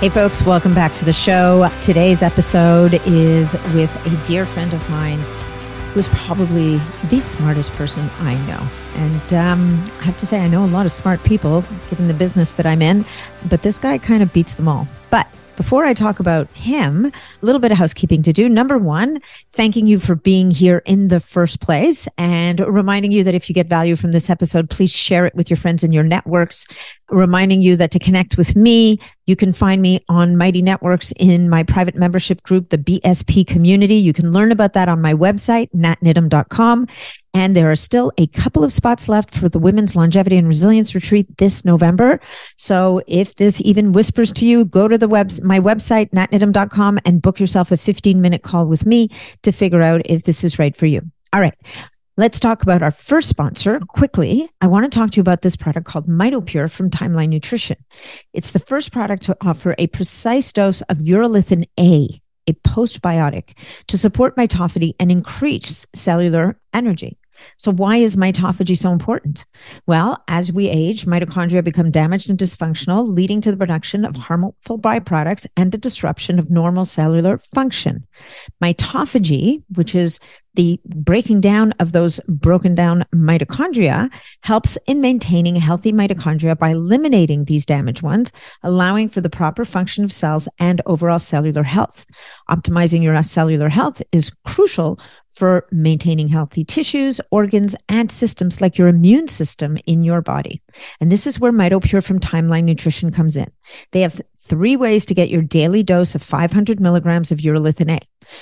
Hey, folks, welcome back to the show. Today's episode is with a dear friend of mine who's probably the smartest person I know. And um, I have to say, I know a lot of smart people given the business that I'm in, but this guy kind of beats them all. But before I talk about him, a little bit of housekeeping to do. Number one, thanking you for being here in the first place and reminding you that if you get value from this episode, please share it with your friends in your networks. Reminding you that to connect with me, you can find me on Mighty Networks in my private membership group, the BSP community. You can learn about that on my website, natniddam.com. And there are still a couple of spots left for the Women's Longevity and Resilience Retreat this November. So if this even whispers to you, go to the web, my website, natniddam.com and book yourself a 15 minute call with me to figure out if this is right for you. All right. Let's talk about our first sponsor quickly. I want to talk to you about this product called MitoPure from Timeline Nutrition. It's the first product to offer a precise dose of urolithin A, a postbiotic, to support mitophagy and increase cellular energy. So why is mitophagy so important? Well, as we age, mitochondria become damaged and dysfunctional, leading to the production of harmful byproducts and a disruption of normal cellular function. Mitophagy, which is the breaking down of those broken down mitochondria helps in maintaining healthy mitochondria by eliminating these damaged ones, allowing for the proper function of cells and overall cellular health. Optimizing your cellular health is crucial for maintaining healthy tissues, organs, and systems like your immune system in your body. And this is where MitoPure from Timeline Nutrition comes in. They have three ways to get your daily dose of 500 milligrams of urolithin A.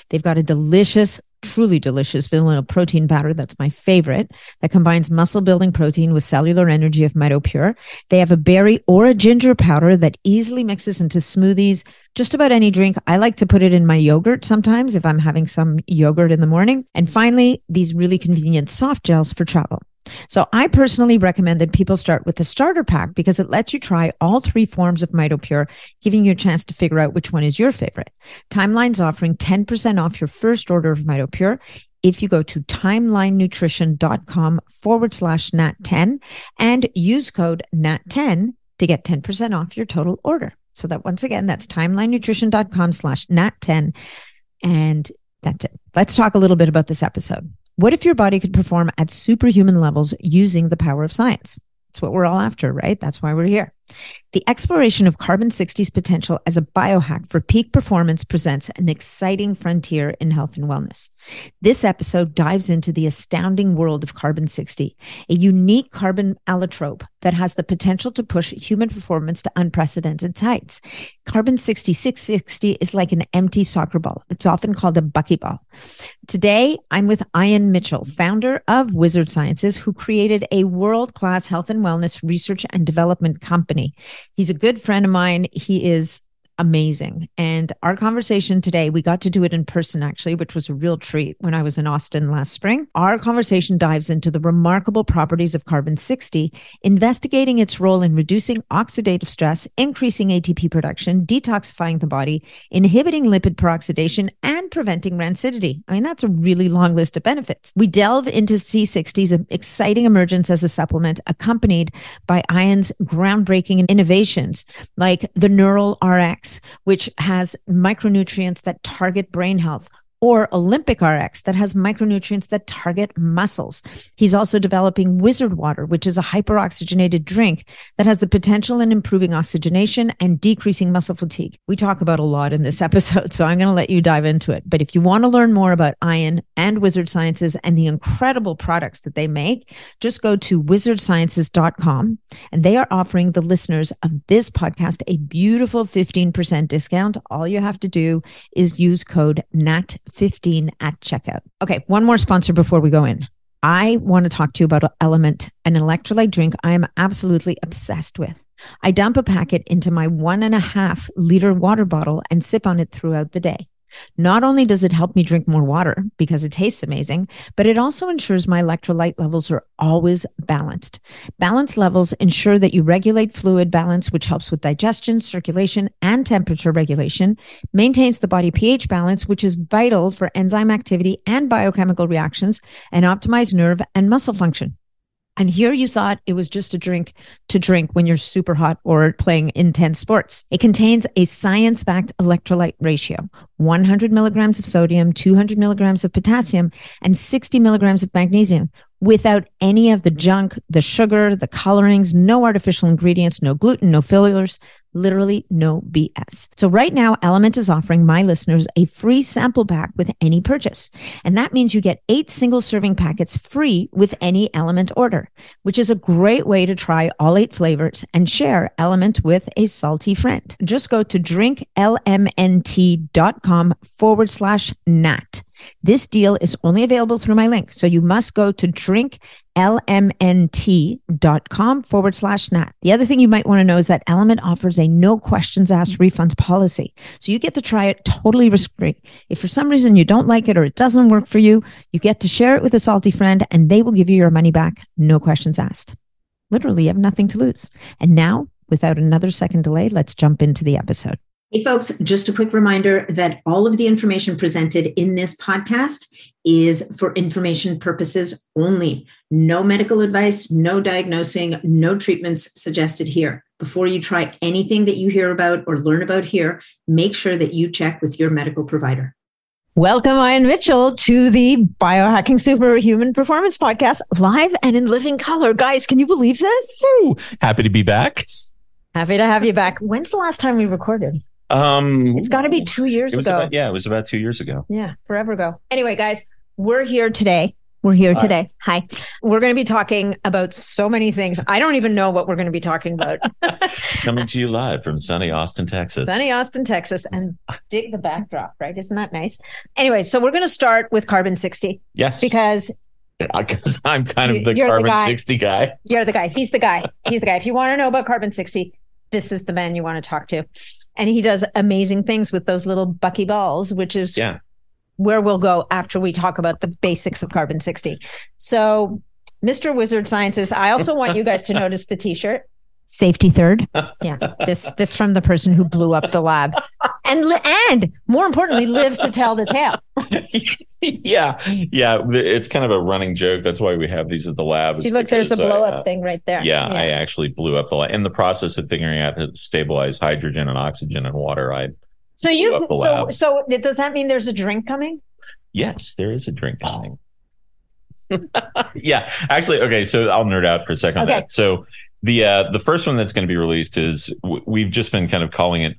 They've got a delicious truly delicious vanilla protein powder. That's my favorite that combines muscle building protein with cellular energy of MitoPure. They have a berry or a ginger powder that easily mixes into smoothies, just about any drink. I like to put it in my yogurt sometimes if I'm having some yogurt in the morning. And finally, these really convenient soft gels for travel. So I personally recommend that people start with the starter pack because it lets you try all three forms of MitoPure, giving you a chance to figure out which one is your favorite. Timeline's offering 10% off your first order of MitoPure if you go to timelinenutrition.com forward slash nat10 and use code nat10 to get 10% off your total order. So that once again, that's timelinenutrition.com slash nat10. And that's it. Let's talk a little bit about this episode. What if your body could perform at superhuman levels using the power of science? That's what we're all after, right? That's why we're here. The exploration of carbon 60's potential as a biohack for peak performance presents an exciting frontier in health and wellness. This episode dives into the astounding world of carbon 60, a unique carbon allotrope that has the potential to push human performance to unprecedented heights. Carbon 60 660 is like an empty soccer ball. It's often called a buckyball. Today, I'm with Ian Mitchell, founder of Wizard Sciences, who created a world class health and wellness research and development company. He's a good friend of mine. He is amazing. And our conversation today, we got to do it in person actually, which was a real treat when I was in Austin last spring. Our conversation dives into the remarkable properties of carbon 60, investigating its role in reducing oxidative stress, increasing ATP production, detoxifying the body, inhibiting lipid peroxidation, and preventing rancidity. I mean, that's a really long list of benefits. We delve into C60's exciting emergence as a supplement, accompanied by Ian's groundbreaking innovations like the Neural RX which has micronutrients that target brain health, or Olympic RX that has micronutrients that target muscles. He's also developing Wizard Water, which is a hyperoxygenated drink that has the potential in improving oxygenation and decreasing muscle fatigue. We talk about a lot in this episode, so I'm going to let you dive into it. But if you want to learn more about Ian and Wizard Sciences and the incredible products that they make, just go to wizardsciences.com and they are offering the listeners of this podcast a beautiful 15% discount. All you have to do is use code NAT 15 at checkout. Okay, one more sponsor before we go in. I want to talk to you about Element, an electrolyte drink I am absolutely obsessed with. I dump a packet into my one and a half liter water bottle and sip on it throughout the day. Not only does it help me drink more water because it tastes amazing, but it also ensures my electrolyte levels are always balanced. Balanced levels ensure that you regulate fluid balance, which helps with digestion, circulation, and temperature regulation, maintains the body pH balance, which is vital for enzyme activity and biochemical reactions, and optimize nerve and muscle function. And here you thought it was just a drink to drink when you're super hot or playing intense sports. It contains a science backed electrolyte ratio 100 milligrams of sodium, 200 milligrams of potassium, and 60 milligrams of magnesium without any of the junk, the sugar, the colorings, no artificial ingredients, no gluten, no fillers, literally no BS. So right now, Element is offering my listeners a free sample pack with any purchase. And that means you get eight single serving packets free with any Element order, which is a great way to try all eight flavors and share Element with a salty friend. Just go to drinklmnt.com forward slash nat. This deal is only available through my link. So you must go to drinklmnt.com forward slash nat. The other thing you might want to know is that Element offers a no questions asked refunds policy. So you get to try it totally risk free. If for some reason you don't like it or it doesn't work for you, you get to share it with a salty friend and they will give you your money back. No questions asked. Literally, you have nothing to lose. And now, without another second delay, let's jump into the episode. Hey, folks, just a quick reminder that all of the information presented in this podcast is for information purposes only. No medical advice, no diagnosing, no treatments suggested here. Before you try anything that you hear about or learn about here, make sure that you check with your medical provider. Welcome, Ian Mitchell, to the Biohacking Superhuman Performance Podcast, live and in living color. Guys, can you believe this? Ooh, happy to be back. Happy to have you back. When's the last time we recorded? Um, It's got to be two years it was ago. about, yeah, it was about two years ago. Yeah, forever ago. Anyway, guys, we're here today. We're here Hi. today. Hi. We're going to be talking about so many things. I don't even know what we're going to be talking about. Coming to you live from sunny Austin, Texas. Sunny Austin, Texas, and dig the backdrop, right? Isn't that nice? Anyway, so we're going to start with Carbon 60 Yes, because because I'm kind of the You're the carbon guy. sixty guy. you're the guy. He's the guy. He's the guy. If you want to know about Carbon 60, this is the man you want to talk to. And he does amazing things with those little bucky balls, which is Yeah, where we'll go after we talk about the basics of carbon 60. So, Mr. Wizard Scientist, I also want you guys to notice the t-shirt. Safety third. Yeah. This this from the person who blew up the lab. And and more importantly live to tell the tale. yeah, yeah. It's kind of a running joke. That's why we have these at the lab. See is look there's a because I, blow uh, up thing right there. Yeah, I actually blew up the lab in the process of figuring out how to stabilize hydrogen and oxygen and water. I so you blew up the so lab. so does that mean there's a drink coming? Yes, there is a drink coming. yeah, actually, okay. So I'll nerd out for a second on Okay. that. So the uh, the first one that's going to be released is w- we've just been kind of calling it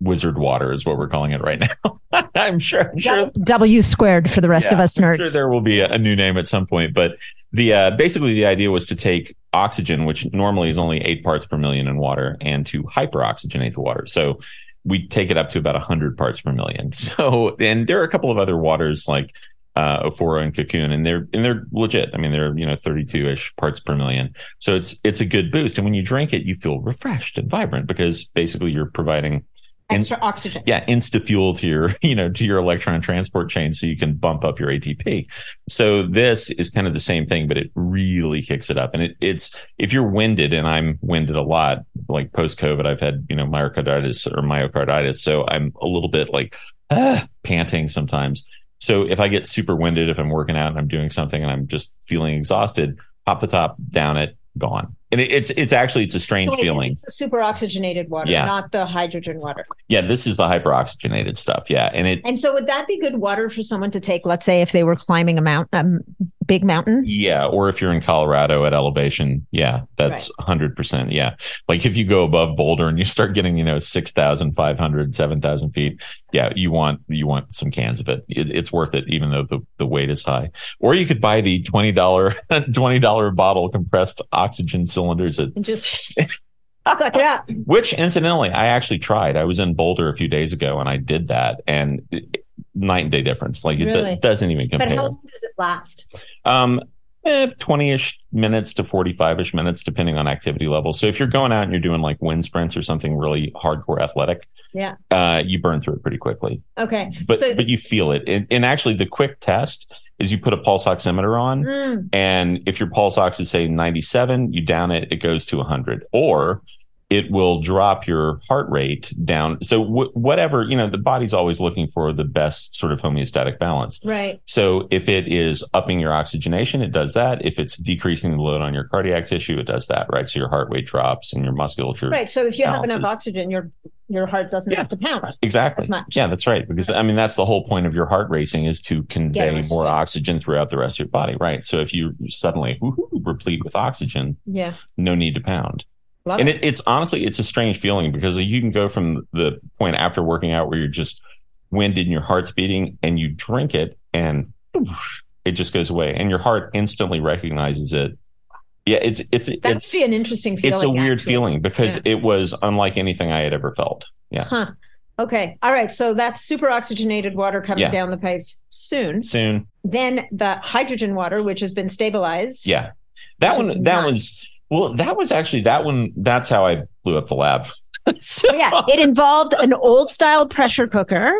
Wizard Water is what we're calling it right now. I'm sure, I'm sure, W squared for the rest of yeah, us I'm nerds. sure there will be a, a new name at some point. But the uh, basically the idea was to take oxygen, which normally is only eight parts per million in water, and to hyperoxygenate the water. So we take it up to about 100 parts per million. So, and there are a couple of other waters like uh, Ophora and Cocoon, and they're and they're legit. I mean, they're you know 32 ish parts per million. So it's it's a good boost. And when you drink it, you feel refreshed and vibrant because basically you're providing and- Extra oxygen. yeah insta fuel to your you know to your electron transport chain so you can bump up your atp so this is kind of the same thing but it really kicks it up. And it, it's if you're winded and i'm winded a lot like post covid i've had you know myocarditis or myocarditis so i'm a little bit like ah, panting sometimes. So if i get super winded if i'm working out and i'm doing something and i'm just feeling exhausted pop the top down it gone and it, it's it's actually it's a strange So feeling super oxygenated water, Yeah. not the hydrogen water. yeah this is the hyperoxygenated stuff yeah and it And so, would that be good water for someone to take? Let's say if they were climbing a mountain, a um, big mountain. Yeah, or if you're in Colorado at elevation, yeah, that's 100%. Yeah. Like if you go above Boulder and you start getting, you know, 6,500, 7,000 feet, yeah, you want, you want some cans of it. it. It's worth it, even though the, the weight is high. Or you could buy the $20, $20 bottle compressed oxygen cylinders at just suck it up. which incidentally, I actually tried. I was in Boulder a few days ago and I did that and it- night and day difference. Like it do- doesn't even compare. But how long does it last? Um, eh, 20-ish minutes to 45-ish minutes depending on activity level. So if you're going out and you're doing like wind sprints or something really hardcore athletic Yeah. uh, you burn through it pretty quickly. Okay. but So- but you feel it. And, and actually the quick test is you put a pulse oximeter on Mm, and if your pulse ox is say 97 you down it it goes to 100 or it will drop your heart rate down so wh- whatever you know the body's always looking for the best sort of homeostatic balance right. so if it is upping your oxygenation, it does that. If it's decreasing the load on your cardiac tissue, it does that, right? So your heart rate drops and your musculature. Right. So if you have enough oxygen, your your heart doesn't Yeah. have to pound. Exactly. As much. Yeah, that's right. Because I mean, that's the whole point of your heart racing is to convey rest more oxygen throughout the rest of your body, right? So if you suddenly replete with oxygen, Yeah. no need to pound. Love And it. it, it's honestly, it's a strange feeling because you can go from the point after working out where you're just winded and your heart's beating and you drink it and whoosh, it just goes away and your heart instantly recognizes it. Yeah, it's it's That it's be an interesting feeling. it's a weird actually. feeling because Yeah. it was unlike anything I had ever felt. Yeah. Huh. Okay. All right. So that's super oxygenated water coming Yeah. down the pipes soon. Soon. Then the hydrogen water, which has been stabilized. Yeah. That one that nuts. one's well, that was actually that one that's how I blew up the lab. So- yeah. It involved an old style pressure cooker,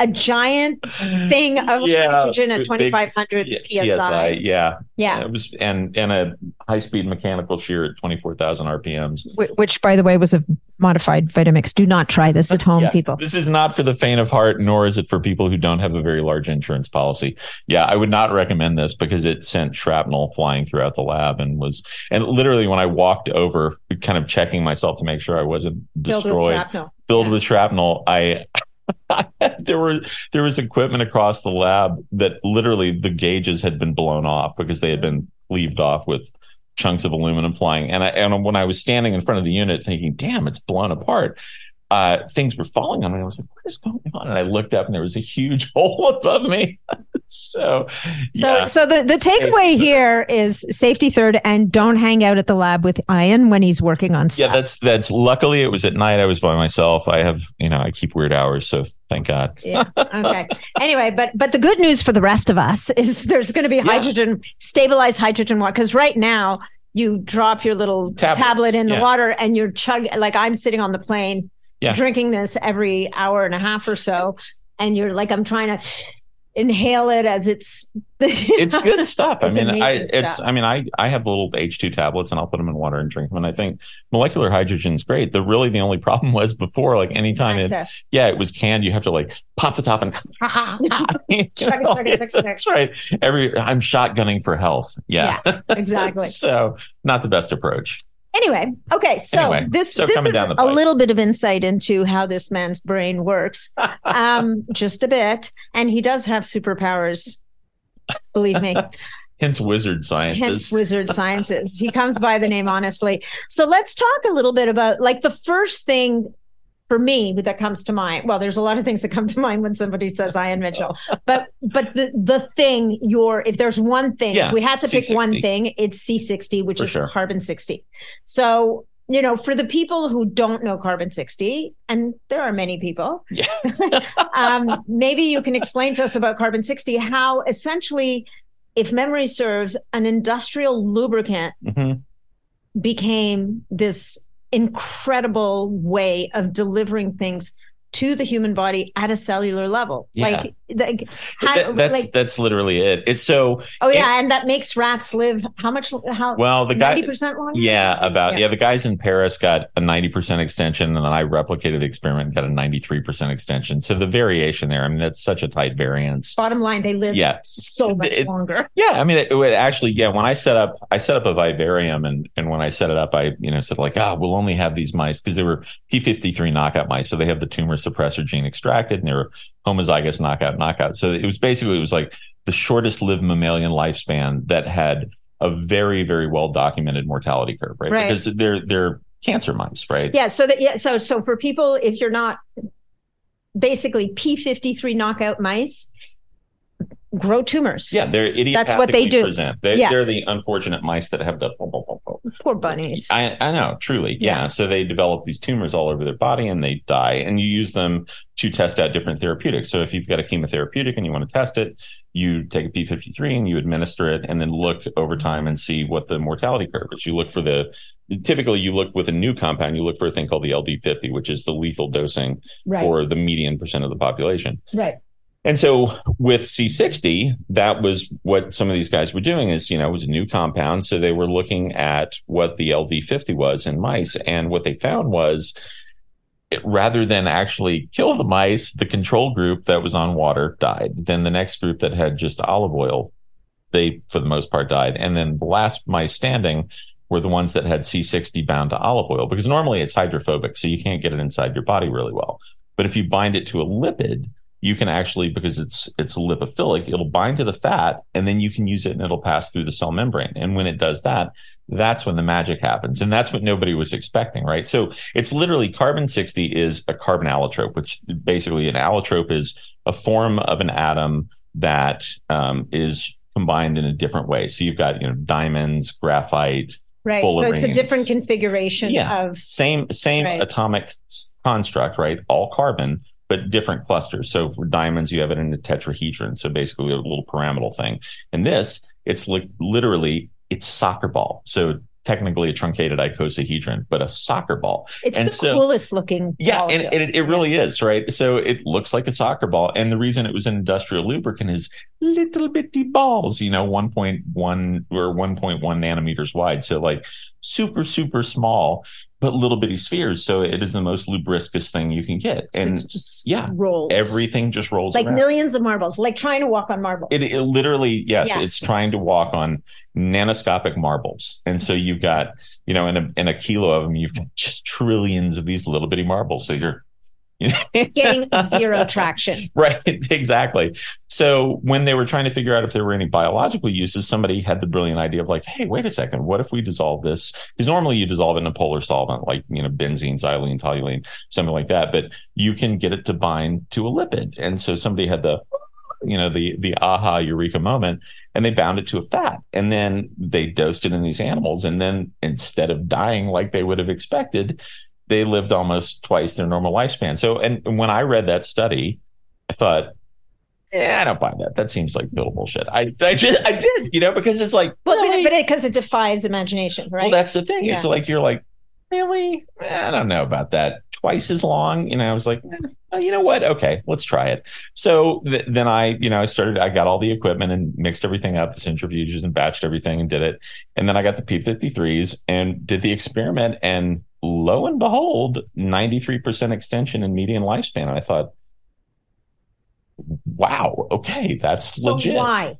a giant thing of Yeah, hydrogen at 2500 Yeah, psi. yeah. Yeah. It was and and a high speed mechanical shear at 24,000 RPMs. Wh- Which, by the way, was a modified Vitamix. Do not try this at home, Yeah. people. This is not for the faint of heart, nor is it for people who don't have a very large insurance policy. Yeah, I would not recommend this because it sent shrapnel flying throughout the lab and was, and literally when I walked over, kind of checking myself to make sure I wasn't destroyed, Filled with destroyed, shrapnel. filled Yeah. with shrapnel, I, there were there was equipment across the lab that literally the gauges had been blown off because they had been cleaved off with chunks of aluminum flying. And I, and when I was standing in front of the unit thinking, damn, it's blown apart. Uh, things were falling on me. I was like, what is going on? And I looked up and there was a huge hole above me. so, So, yeah. so the, the takeaway third. here is safety third, and don't hang out at the lab with Ian when he's working on stuff. Yeah, that's that's luckily it was at night. I was by myself. I have, you know, I keep weird hours, so thank God. Yeah. Okay. anyway, but but the good news for the rest of us is there's going to be hydrogen stabilized hydrogen water because right now you drop your little Tablets, tablet in the yeah. water and you're chugging like I'm sitting on the plane Yeah. drinking this every hour and a half or so, and you're like I'm trying to inhale it as it's it's good stuff. It's I mean, I amazing it's. I mean, I I have little H two tablets and I'll put them in water and drink them. And I think molecular hydrogen's great. The really the only problem was before, like anytime it access. yeah, it was canned, you have to like pop the top and it, it, it, it. that's right. Every I'm shotgunning for health. Yeah. exactly. so not the best approach. Anyway, okay, so Anyway, this, so this is a little bit of insight into how this man's brain works, um, just a bit, and he does have superpowers. Believe me, Hence wizard sciences. hence wizard sciences. He comes by the name honestly. So let's talk a little bit about like the first thing for me that comes to mind. Well, there's a lot of things that come to mind when somebody says Ian Mitchell, but but the the thing your if there's one thing Yeah, we had to pick one thing, it's C60, which For is sure. carbon 60. So you know, for the people who don't know carbon 60, and there are many people, Yeah. um, maybe you can explain to us about carbon 60, how essentially, if memory serves, an industrial lubricant Mhm. became this incredible way of delivering things to the human body at a cellular level. Yeah. Like, like, how, That- that's like, that's literally it. It's so oh yeah, and that makes rats live how much? How well the guy ninety percent longer? Yeah, about Yeah. yeah. The guys in Paris got a ninety percent extension, and then I replicated the experiment and got a ninety three percent extension. So the variation there, I mean, that's such a tight variance. Bottom line, they live Yeah. so much It- longer. Yeah, I mean, it, it would actually, yeah. When I set up, I set up a vivarium, and and when I set it up, I you know said like, ah, we'll only have these mice because they were p fifty three knockout mice, so they have the tumor suppressor gene extracted, and they were homozygous knockout knockout. So it was basically it was like the shortest lived mammalian lifespan that had a very very well documented mortality curve, right? Right. Because they're they're cancer mice, right? Yeah. So that yeah. So so for people, if you're not basically P53 knockout mice, grow tumors. Yeah, they're That's what they do. Present. They, Yeah. They're the unfortunate mice that have the. Poor bunnies. I, I know, truly. Yeah. Yeah. So they develop these tumors all over their body and they die. And you use them to test out different therapeutics. So if you've got a chemotherapeutic and you want to test it, you take a P53 and you administer it and then look over time and see what the mortality curve is. You look for the, typically you look with a new compound, you look for a thing called the LD50, which is the lethal dosing Right. for the median percent of the population. Right. And so with C60, that was what some of these guys were doing is, you know, it was a new compound. So they were looking at what the LD50 was in mice. And what they found was it, rather than actually kill the mice, the control group that was on water died. Then the next group that had just olive oil, they, for the most part, died. And then the last mice standing were the ones that had C60 bound to olive oil because normally it's hydrophobic. So you can't get it inside your body really well. But if you bind it to a lipid, you can actually because it's it's lipophilic it'll bind to the fat and then you can use it and it'll pass through the cell membrane and when it does that that's when the magic happens and that's what nobody was expecting right so it's literally carbon 60 is a carbon allotrope which basically an allotrope is a form of an atom that um, is combined in a different way so you've got you know diamonds graphite Right. So it's a different configuration Yeah. of same same Right. atomic construct, right? All carbon, but different clusters. So for diamonds, you have it in a tetrahedron. So basically a little pyramidal thing. And this, it's li- literally it's a soccer ball. So technically a truncated icosahedron, but a soccer ball. it's and the so- coolest looking. Yeah, and it, it really is, right? So it looks like a soccer ball. And the reason it was an industrial lubricant is little bitty balls, you know, 1.1 or 1.1 nanometers wide. So like super, super small, but little bitty spheres. So it is the most lubricous thing you can get. And it's just yeah, rolls everything just rolls like around. millions of marbles, like trying to walk on marbles. It, it literally, yes, Yeah. it's trying to walk on nanoscopic marbles. And so you've got, you know, in a, in a kilo of them, you've got just trillions of these little bitty marbles. So you're, Getting zero traction. Right, exactly. So when they were trying to figure out if there were any biological uses, somebody had the brilliant idea of like, hey, wait a second, what if we dissolve this? Because normally you dissolve in a polar solvent like, you know, benzene, xylene, toluene, something like that, but you can get it to bind to a lipid. And so somebody had the, you know, the the aha eureka moment and they bound it to a fat. And then they dosed it in these animals. And then instead of dying like they would have expected, they lived almost twice their normal lifespan. So, and when I read that study, I thought, yeah, I don't buy that. That seems like total bullshit. I, I just, I did, you know, because it's like, Well, really? but because it, defies imagination, right? well, that's the thing. Yeah. It's like you're like, really? I don't know about that. Twice as long, you know. I was like, eh, well, you know what? Okay, let's try it. So th- then I, you know, I started. I got all the equipment and mixed everything up, the centrifuges and batched everything and did it. And then I got the P53s and did the experiment. And lo and behold, 93% extension in median lifespan. And I thought, wow, okay, that's so legit. why?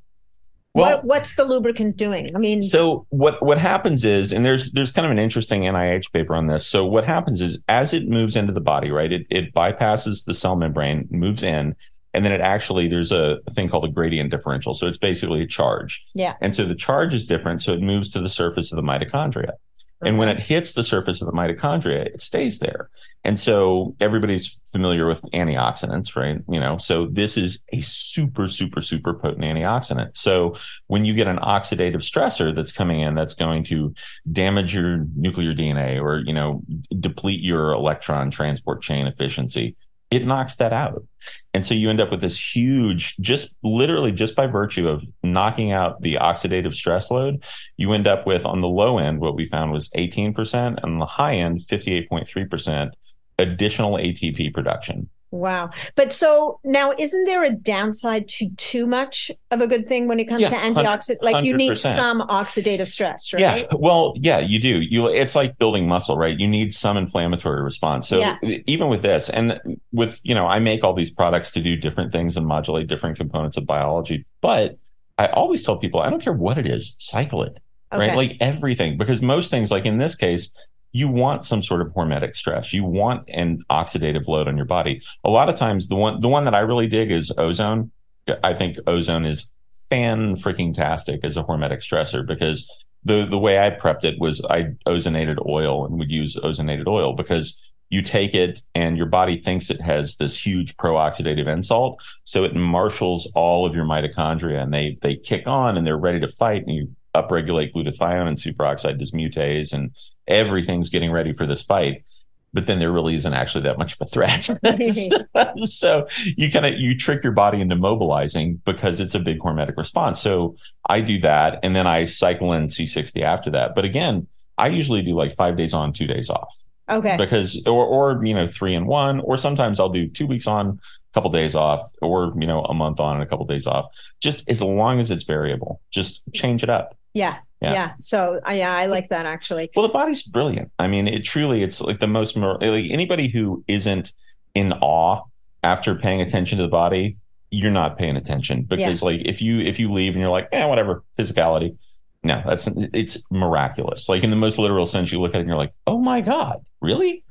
Well, what, what's the lubricant doing? I mean, so what what happens is, and there's there's kind of an interesting NIH paper on this. So what happens is, as it moves into the body, right, it it bypasses the cell membrane, moves in, and then it actually there's a thing called a gradient differential. So it's basically a charge. Yeah. And so the charge is different, so it moves to the surface of the mitochondria. And when it hits the surface of the mitochondria, it stays there. And so everybody's familiar with antioxidants, right? You know, so this is a super, super, super potent antioxidant. So when you get an oxidative stressor that's coming in that's going to damage your nuclear DNA or, you know, deplete your electron transport chain efficiency, it knocks that out. And so you end up with this huge, just literally just by virtue of knocking out the oxidative stress load, you end up with on the low end, what we found was 18%, and the high end, 58.3% additional ATP production. Wow. But so now, isn't there a downside to too much of a good thing when it comes Yeah, to antioxidant? Like you need some oxidative stress, right? Yeah, well, yeah, you do. You it's like building muscle, right? You need some inflammatory response. So Yeah. even with this, and with you know, I make all these products to do different things and modulate different components of biology. But I always tell people, I don't care what it is, cycle it, Okay. right? Like everything, because most things, like in this case, you want some sort of hormetic stress. You want an oxidative load on your body. A lot of times, the one the one that I really dig is ozone. I think ozone is fan freaking tastic as a hormetic stressor because the the way I prepped it was I ozonated oil and would use ozonated oil because you take it and your body thinks it has this huge pro-oxidative insult so it marshals all of your mitochondria and they they kick on and they're ready to fight and you upregulate glutathione and superoxide dismutase and everything's getting ready for this fight but then there really isn't actually that much of a threat. so you kind of you trick your body into mobilizing because it's a big hormetic response. So I do that, and then I cycle in C60 after that. But again, I usually do like five days on, two days off. Okay. Because or or you know three and one, or sometimes I'll do two weeks on, couple days off, or you know a month on and a couple days off. Just as long as it's variable, just change it up. Yeah. Yeah. yeah. So yeah, I like that actually. Well, the body's brilliant. I mean, it truly, it's like the most, like anybody who isn't in awe after paying attention to the body, you're not paying attention because yeah. like if you, if you leave and you're like, eh, whatever, physicality. No, that's, it's miraculous. Like in the most literal sense, you look at it and you're like, oh my God, really?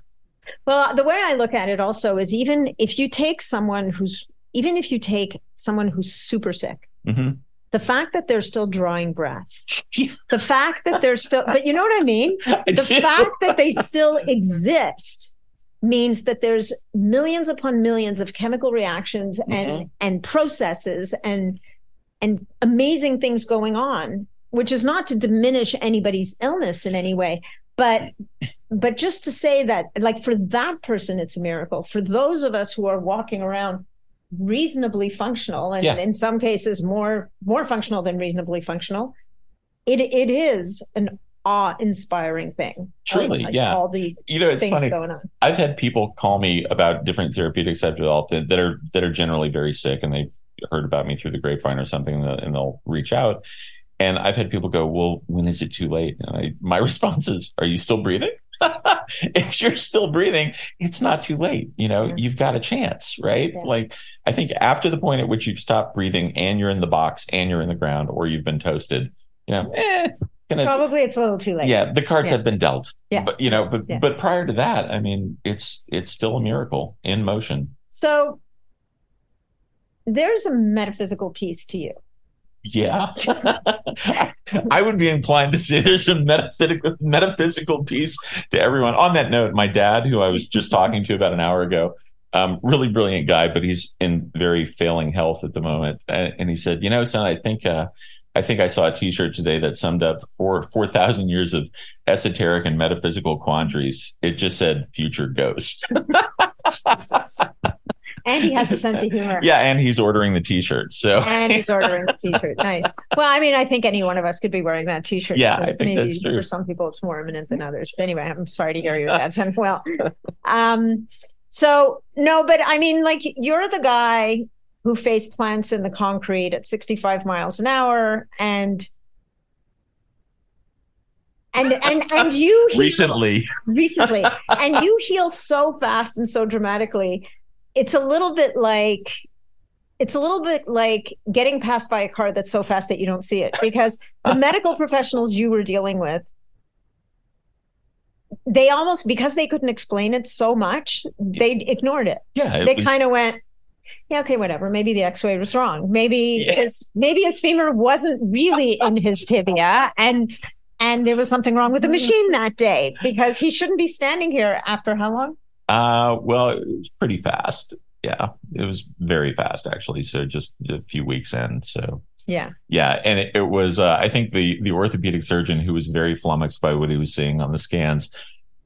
Well, the way I look at it also is even if you take someone who's, even if you take someone who's super sick, mm-hmm the fact that they're still drawing breath, the fact that they're still, but you know what I mean? The fact that they still exist means that there's millions upon millions of chemical reactions and mm-hmm. and processes and and amazing things going on which is not to diminish anybody's illness in any way but but just to say that like for that person it's a miracle. For those of us who are walking around reasonably functional and yeah. in some cases more more functional than reasonably functional it it is an awe-inspiring thing truly like yeah. all the you know it's funny. going on. I've had people call me about different therapeutics i've developed that, that are that are generally very sick and they've heard about me through the grapevine or something and they'll reach out and i've had people go well when is it too late and I, my response is are you still breathing if you're still breathing, it's not too late. You know, yeah. you've got a chance, right? Yeah. Like, I think after the point at which you've stopped breathing and you're in the box and you're in the ground or you've been toasted, you know, eh, gonna, probably it's a little too late. Yeah, the cards yeah. have been dealt. Yeah, but you know, but but prior to that, I mean, it's it's still a miracle in motion. So there's a metaphysical piece to you yeah. I would be inclined to say there's a metaphysical, metaphysical piece to everyone. On that note, my dad, who I was just talking to about an hour ago, um, really brilliant guy, but he's in very failing health at the moment. And, and he said, you know, son, I think, uh, I think I saw a T-shirt today that summed up four four thousand years of esoteric and metaphysical quandaries. It just said "future ghost." and he has a sense of humor. Yeah, and he's ordering the T-shirt. So and he's ordering the T-shirt. Nice. Well, I mean, I think any one of us could be wearing that T-shirt. Yeah, I think maybe that's true. for some people it's more imminent than others. But anyway, I'm sorry to hear your dad's unwell. Um, so no, but I mean, like you're the guy who face plants in the concrete at 65 miles an hour and and and and you heal, recently recently and you heal so fast and so dramatically it's a little bit like it's a little bit like getting passed by a car that's so fast that you don't see it because the medical professionals you were dealing with they almost because they couldn't explain it so much they ignored it. Yeah it they kind of went yeah okay whatever maybe the x-ray was wrong. Maybe yeah. his maybe his femur wasn't really in his tibia and and there was something wrong with the mm. machine that day because he shouldn't be standing here after how long uh, well, it was pretty fast. Yeah, it was very fast actually. So just a few weeks in. So yeah, yeah, and it, it was. Uh, I think the the orthopedic surgeon who was very flummoxed by what he was seeing on the scans.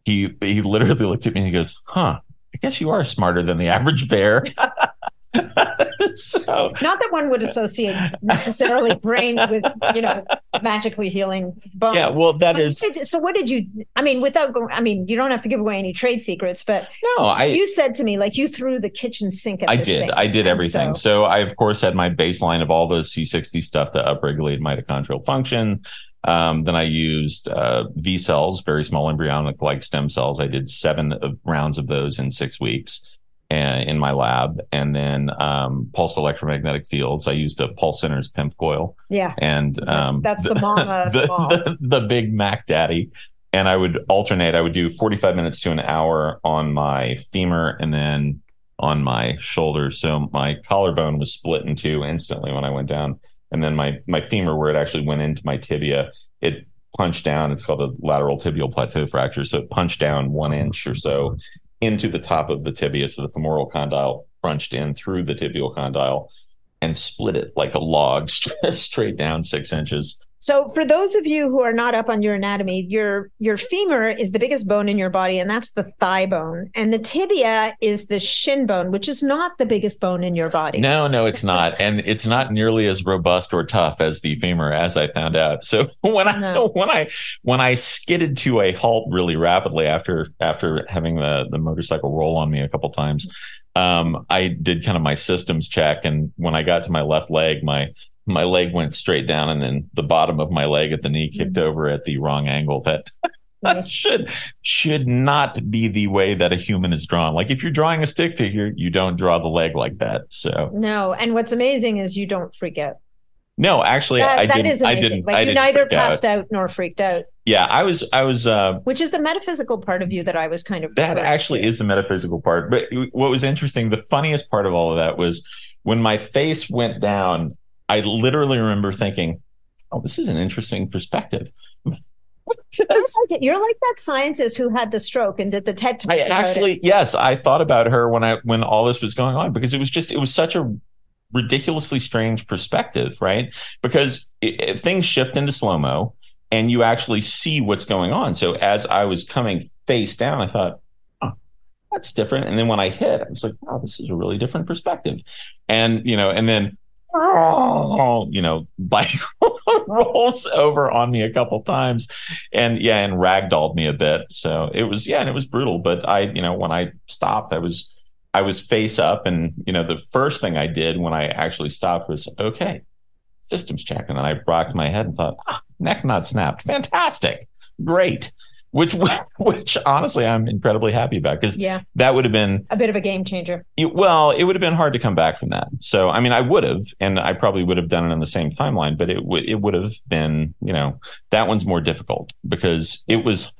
He he literally looked at me and he goes, "Huh, I guess you are smarter than the average bear." so not that one would associate necessarily brains with you know magically healing bones. Yeah, well, that is. So what did you? I mean, without going, I mean, you don't have to give away any trade secrets, but no, I. You said to me like you threw the kitchen sink. at I did. Thing, I did everything. So, so I of course had my baseline of all the C60 stuff to upregulate mitochondrial function. Um, then I used uh, VSELs, very small embryonic like stem cells. I did seven rounds of those in six weeks in my lab, and then um, pulsed electromagnetic fields. I used a Pulse Centers PEMF coil. Yeah, and um, that's, that's the, the mama, the, the, the, big Mac Daddy. And I would alternate. I would do 45 minutes to an hour on my femur, and then on my shoulder. So my collarbone was split in two instantly when I went down, and then my my femur, where it actually went into my tibia, it punched down. It's called a lateral tibial plateau fracture. So it punched down one inch or so into the top of the tibia. So the femoral condyle crunched in through the tibial condyle and split it like a log straight down six inches. So for those of you who are not up on your anatomy, your your femur is the biggest bone in your body and that's the thigh bone. And the tibia is the shin bone, which is not the biggest bone in your body. No, no, it's not. and it's not nearly as robust or tough as the femur as I found out. So when I no. when I when I skidded to a halt really rapidly after after having the the motorcycle roll on me a couple times, um, I did kind of my systems check and when I got to my left leg, my my leg went straight down and then the bottom of my leg at the knee kicked mm-hmm. over at the wrong angle that nice. should should not be the way that a human is drawn like if you're drawing a stick figure you don't draw the leg like that so no and what's amazing is you don't freak out no actually that, i that didn't is amazing. i didn't like I you didn't neither passed out. out. nor freaked out yeah i was i was uh which is the metaphysical part of you that i was kind of that actually to. is the metaphysical part but what was interesting the funniest part of all of that was when my face went down I literally remember thinking, "Oh, this is an interesting perspective." You're like that scientist who had the stroke and did the TED talk. I actually, yes, I thought about her when I when all this was going on because it was just it was such a ridiculously strange perspective, right? Because it, it, things shift into slow mo, and you actually see what's going on. So as I was coming face down, I thought, oh, that's different. And then when I hit, I was like, "Oh, this is a really different perspective." And you know, and then you know, bike rolls over on me a couple times and yeah, and ragdolled me a bit. So it was, yeah, and it was brutal. But I, you know, when I stopped, I was, I was face up. And, you know, the first thing I did when I actually stopped was, okay, systems check. And then I rocked my head and thought, ah, neck not snapped. Fantastic. Great which which honestly I'm incredibly happy about because yeah. that would have been a bit of a game changer. It, well, it would have been hard to come back from that. So I mean, I would have, and I probably would have done it on the same timeline, but it would it would have been you know that one's more difficult because it was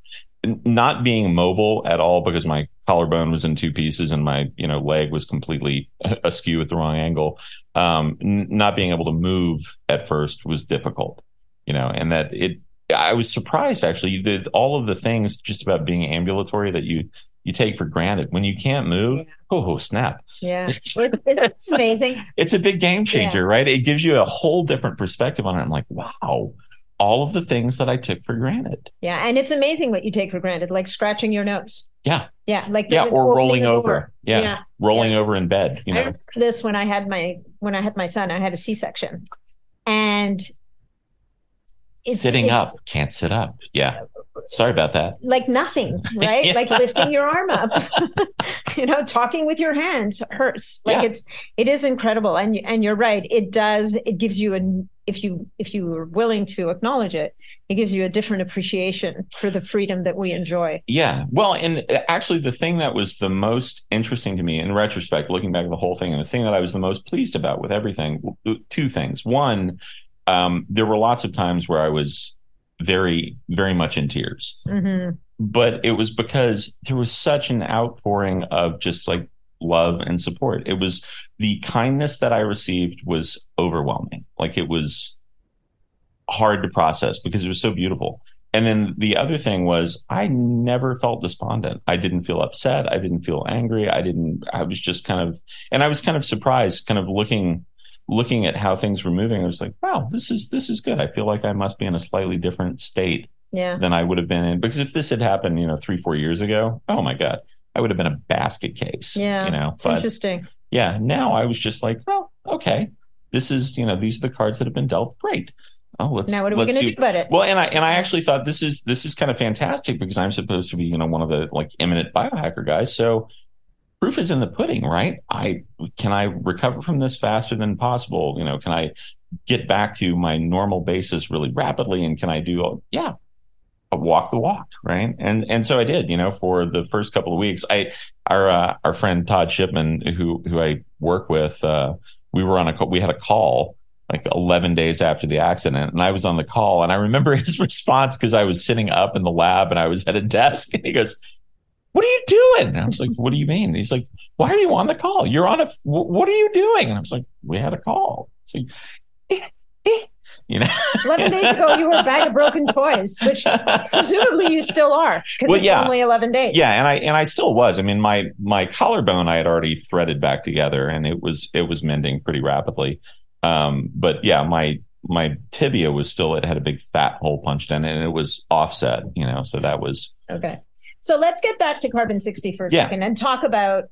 not being mobile at all because my collarbone was in two pieces and my you know leg was completely askew at the wrong angle. Um, n- not being able to move at first was difficult, you know, and that it I was surprised actually that all of the things just about being ambulatory that you you take for granted when you can't move. Yeah. Oh, snap! Yeah, it's amazing. it's a big game changer, yeah. right? It gives you a whole different perspective on it. I'm like, wow, all of the things that I took for granted. Yeah, and it's amazing what you take for granted, like scratching your nose. Yeah. Yeah, like yeah, or rolling over. over. Yeah. yeah. rolling over in bed. You know, I this when I had my when I had my son, I had a C section, and it's, sitting it's, up can't sit up. Yeah. Sorry about that. Like nothing right? Yeah. like lifting your arm up you know talking with your hands hurts. Like yeah. it's it is incredible. And and you're right. It does it gives you a if you if you are willing to acknowledge it it gives you a different appreciation for the freedom that we enjoy. Yeah. Well and actually the thing that was the most interesting to me in retrospect looking back at the whole thing and the thing that i was the most pleased about with everything two things. One um, there were lots of times where I was very, very much in tears. Mm-hmm. But it was because there was such an outpouring of just like love and support. It was the kindness that I received was overwhelming. Like it was hard to process because it was so beautiful. And then the other thing was I never felt despondent. I didn't feel upset. I didn't feel angry. I didn't, I was just kind of, and I was kind of surprised, kind of looking looking at how things were moving, I was like, wow, this is this is good. I feel like I must be in a slightly different state yeah. than I would have been in. Because if this had happened, you know, three, four years ago, oh my God, I would have been a basket case. Yeah. You know, it's but, interesting. Yeah. Now I was just like, oh, okay. This is, you know, these are the cards that have been dealt. Great. Oh, let's now what are we going to do about it? Well, and I and I actually thought this is this is kind of fantastic because I'm supposed to be, you know, one of the like eminent biohacker guys. So proof is in the pudding, right? I can I recover from this faster than possible? You know, can I get back to my normal basis really rapidly? And can I do, yeah, walk the walk, right? And and so I did. You know, for the first couple of weeks, I our uh, our friend Todd Shipman, who who I work with, uh, we were on a we had a call like 11 days after the accident and i was on the call and i remember his response because i was sitting up in the lab and i was at a desk and he goes what are you doing? And I was like, what do you mean? And he's like, why are you on the call? You're on a, what are you doing? And I was like, we had a call. It's like, eh, eh. You know, 11 days ago, you were a bag of broken toys, which presumably you still are because well, it's yeah. only 11 days. Yeah. And I, and I still was. I mean, my, my collarbone, I had already threaded back together and it was, it was mending pretty rapidly. Um, but yeah, my, my tibia was still it had a big fat hole punched in it and it was offset, you know, so that was okay. So let's get back to carbon 60 for a Yeah. second and talk about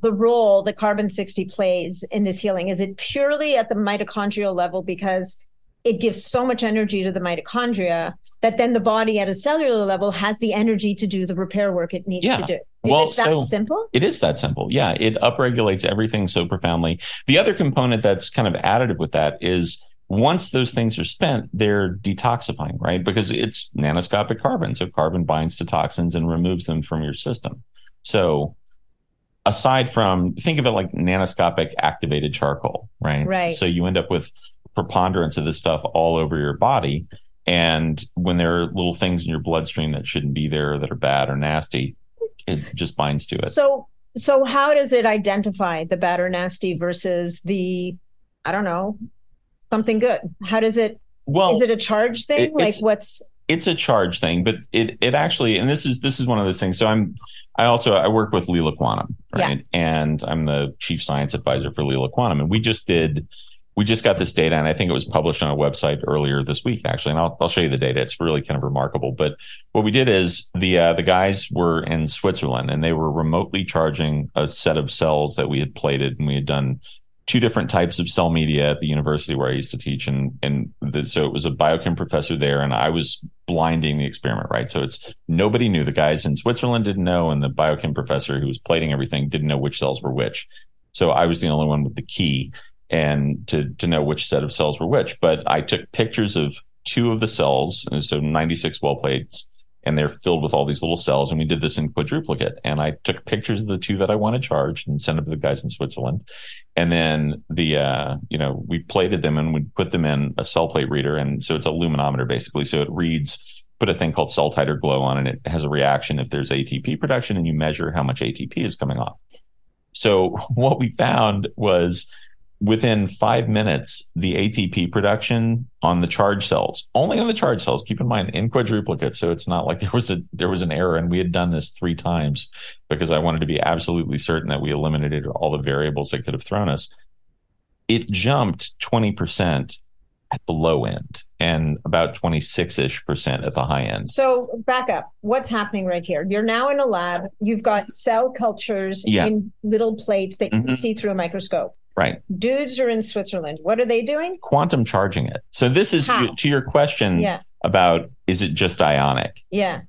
the role that carbon 60 plays in this healing. Is it purely at the mitochondrial level because it gives so much energy to the mitochondria that then the body at a cellular level has the energy to do the repair work it needs Yeah. to do? Is Well, it that so- simple? It is that simple. Yeah, it upregulates everything so profoundly. The other component that's kind of additive with that is once those things are spent, they're detoxifying, right? Because it's nanoscopic carbon. So carbon binds to toxins and removes them from your system. So aside from think of it like nanoscopic activated charcoal, right? Right. So you end up with preponderance of this stuff all over your body. And when there are little things in your bloodstream that shouldn't be there that are bad or nasty, it just binds to it. So so how does it identify the bad or nasty versus the I don't know, something good? How does it well, is it a charge thing? it- like what's it's a charge thing, but it it actually, and this is this is one of those things. So I'm I also I work with Leela Quantum, Yeah. right? And I'm the chief science advisor for Leela Quantum, and we just did we just got this data, and I think it was published on a website earlier this week, actually. And I'll I'll show you the data. It's really kind of remarkable. But what we did is the uh, the guys were in Switzerland, and they were remotely charging a set of cells that we had plated, and we had done two different types of cell media at the university where I used to teach, and and the, so it was a biochem professor there, and I was blinding the experiment, right? So it's nobody knew. The guys in Switzerland didn't know, and the biochem professor who was plating everything didn't know which cells were which. So I was the only one with the key and to to know which set of cells were which. But I took pictures of two of the cells, and so 96 well plates, and they're filled with all these little cells. And we did this in quadruplicate. And I took pictures of the two that I wanted charged and sent them to the guys in Switzerland. And then the uh, you know, we plated them and we put them in a cell plate reader. And so it's a luminometer basically. So it reads put a thing called CellTiter-Glo on and it has a reaction if there's ATP production and you measure how much ATP is coming off. So what we found was within five minutes, the ATP production on the charge cells, only on the charge cells, keep in mind in quadruplicate. So it's not like there was a there was an error and we had done this three times because I wanted to be absolutely certain that we eliminated all the variables that could have thrown us. It jumped 20% at the low end and about 26-ish percent at the high end. So back up. What's happening right here? You're now in a lab. You've got cell cultures Yeah. in little plates that you can Mhm. see through a microscope. Right. Dudes are in Switzerland. What are they doing? Quantum charging it. So this is How? to your question Yeah. about is it just ionic? Yeah.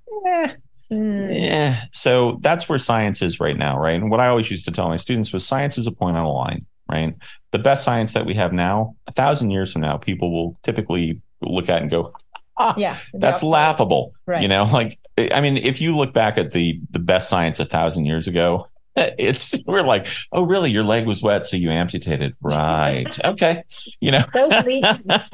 Yeah. So that's where science is right now, right? And what I always used to tell my students was science is a point on a line, right? The best science that we have now, a thousand years from now, people will typically look at and go, ah, Yeah. that's opposite. laughable. Right. You know, like I mean, if you look back at the the best science a thousand years ago, it's we're like, oh really, your leg was wet, so you amputated. Right. okay. You know. Those lesions.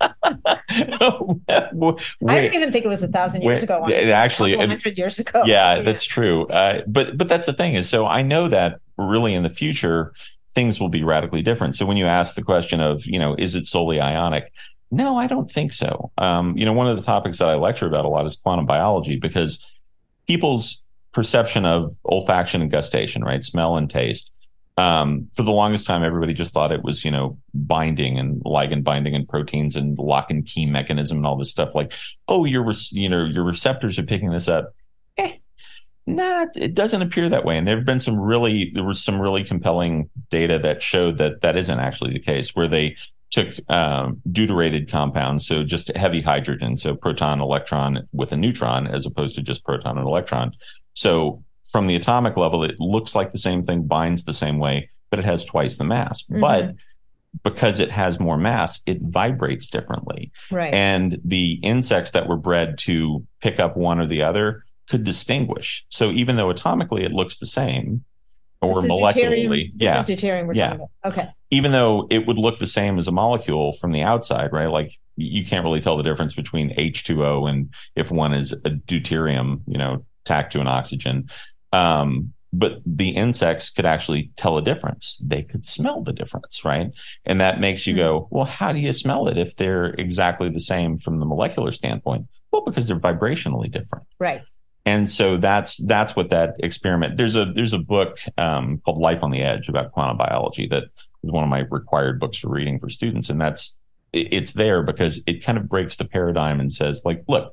I Wait. don't even think it was a thousand years ago. honestly. actually- a couple it- hundred years ago. yeah, that's true. Uh, but but that's the thing is, so I know that really in the future things will be radically different. So when you ask the question of, you know, is it solely ionic? No, I don't think so. Um, you know, one of the topics that I lecture about a lot is quantum biology because people's perception of olfaction and gustation, right, smell and taste. Um, for the longest time, everybody just thought it was, you know, binding and ligand binding and proteins and lock and key mechanism and all this stuff. Like, oh, your, re- you know, your receptors are picking this up. Eh, it doesn't appear that way. And there have been some really, there was some really compelling data that showed that that isn't actually the case, where they took um, deuterated compounds, so just heavy hydrogen, so proton, electron with a neutron, as opposed to just proton and electron. So from the atomic level, it looks like the same thing, binds the same way, but it has twice the mass. Mhm. But because it has more mass, it vibrates differently. Right. And the insects that were bred to pick up one or the other could distinguish. So even though atomically it looks the same, or This molecularly, deuterium. yeah, is deuterium we're Yeah. talking about. Okay. even though it would look the same as a molecule from the outside, right? Like you can't really tell the difference between H2O and if one is a deuterium, you know, tacked to an oxygen. Um, but the insects could actually tell a difference. They could smell the difference, right? And that makes you go, well, how do you smell it if they're exactly the same from the molecular standpoint? Well, because they're vibrationally different Right. and so that's that's what that experiment there's a there's a book um, called life on the edge about quantum biology that is one of my required books for reading for students and that's it's there because it kind of breaks the paradigm and says like look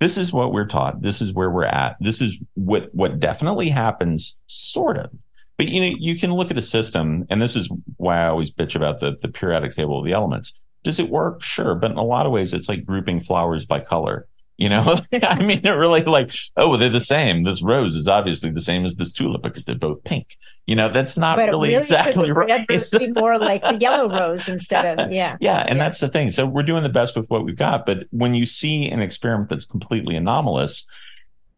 this is what we're taught. This is where we're at. This is what what definitely happens sort of. But you know you can look at a system and this is why i always bitch about the the periodic table of the elements. Does it work? Sure. But in a lot of ways it's like grouping flowers by color you know, I mean, they're really like, oh, they're the same. This rose is obviously the same as this tulip because they're both pink. You know, that's not but really, really exactly right. Red rose be more like the yellow rose instead of yeah. Yeah, and Yeah. that's the thing. So we're doing the best with what we've got. But when you see an experiment that's completely anomalous,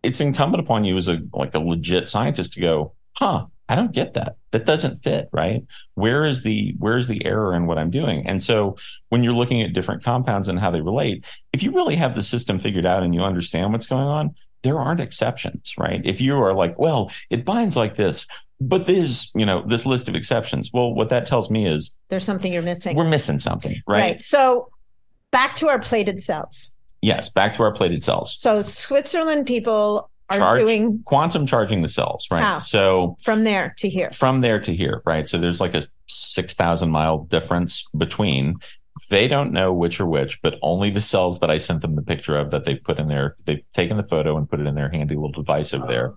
it's incumbent upon you as a like a legit scientist to go, huh, I don't get that. That doesn't fit, right? Where is the where is the error in what I'm doing? And so when you're looking at different compounds and how they relate, if you really have the system figured out and you understand what's going on, there aren't exceptions, right? If you are like, well, it binds like this, but there's, you know, this list of exceptions. Well, what that tells me is There's something you're missing. we're missing something, right? So back to our plated cells. Yes, back to our plated cells. So Switzerland people are Charge- doing quantum charging the cells, right? How? So from there to here. from there to here, right? So there's like a 6,000 mile difference between. They don't know which are which, but only the cells that I sent them the picture of that they've put in there. They've taken the photo and put it in their handy little device over there.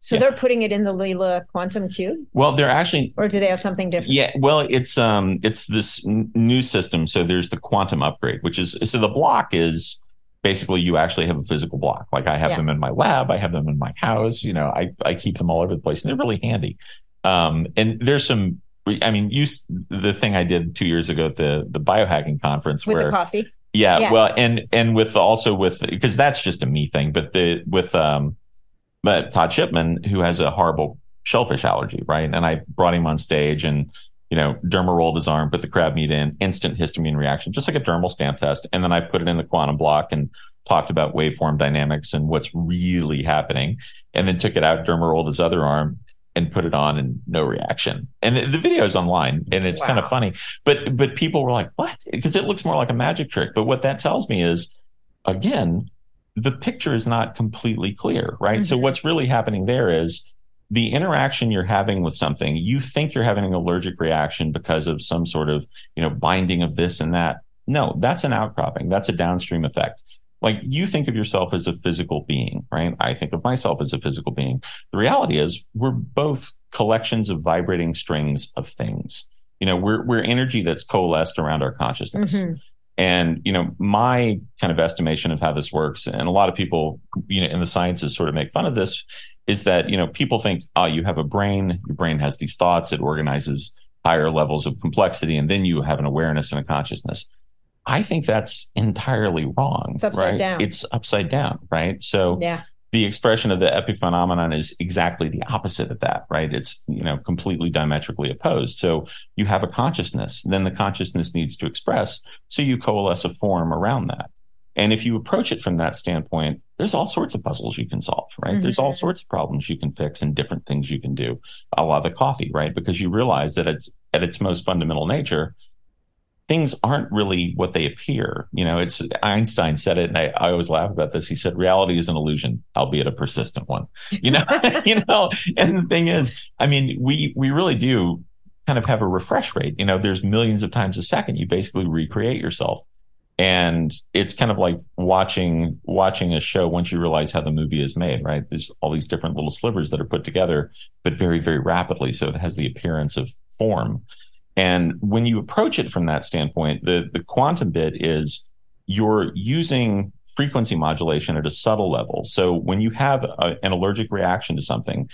So Yeah. they're putting it in the Leela quantum cube, Well, they're actually or do they have something different? Yeah, well, it's um, it's this n- new system. So there's the quantum upgrade, which is so the block is basically you actually have a physical block. Like I have Yeah. them in my lab, I have them in my house. You know, I I keep them all over the place, and they're really handy. Um, and there's some. I mean, you the thing I did two years ago at the the biohacking conference With where coffee. yeah, Yeah. well, and and with also with because that's just a me thing, but the with um, but Todd Shipman who has a horrible shellfish allergy, right? And I brought him on stage and you know derma rolled his arm, put the crab meat in, instant histamine reaction, just like a dermal stamp test, and then I put it in the quantum block and talked about waveform dynamics and what's really happening, and then took it out, derma rolled his other arm. And put it on and no reaction. And the, the video is online and it's kind of funny. But but people were like, what? Because it looks more like a magic trick. But what that tells me is, again, the picture is not completely clear, right? So Mhm. what's really happening there is the interaction you're having with something, you think you're having an allergic reaction because of some sort of, you know, binding of this and that. No, that's an outcropping. That's a downstream effect. Like you think of yourself as a physical being, right? I think of myself as a physical being. The reality is we're both collections of vibrating strings of things. You know, we're we're energy that's coalesced around our consciousness. Mhm. And, you know, my kind of estimation of how this works, and a lot of people, you know, in the sciences sort of make fun of this, is that, you know, people think, oh, you have a brain, your brain has these thoughts, it organizes higher levels of complexity, and then you have an awareness and a consciousness. I think that's entirely wrong. It's upside right? down. It's upside down, right? So Yeah. The expression of the epiphenomenon is exactly the opposite of that, right? It's, you know, completely diametrically opposed. So you have a consciousness, then the consciousness needs to express. So you coalesce a form around that. And if you approach it from that standpoint, there's all sorts of puzzles you can solve, right? Mm-hmm. There's all sorts of problems you can fix and different things you can do, a la the coffee, right? Because you realize that it's at its most fundamental nature, things aren't really what they appear. You know, it's Einstein said it, and I, I always laugh about this. He said, reality is an illusion, albeit a persistent one. You know, you know, and the thing is, I mean, we we really do kind of have a refresh rate. You know, there's millions of times a second you basically recreate yourself. And it's kind of like watching watching a show once you realize how the movie is made, right? There's all these different little slivers that are put together, but very, very rapidly. So it has the appearance of form. And when you approach it from that standpoint, the, the quantum bit is you're using frequency modulation at a subtle level. So when you have a, an allergic reaction to something,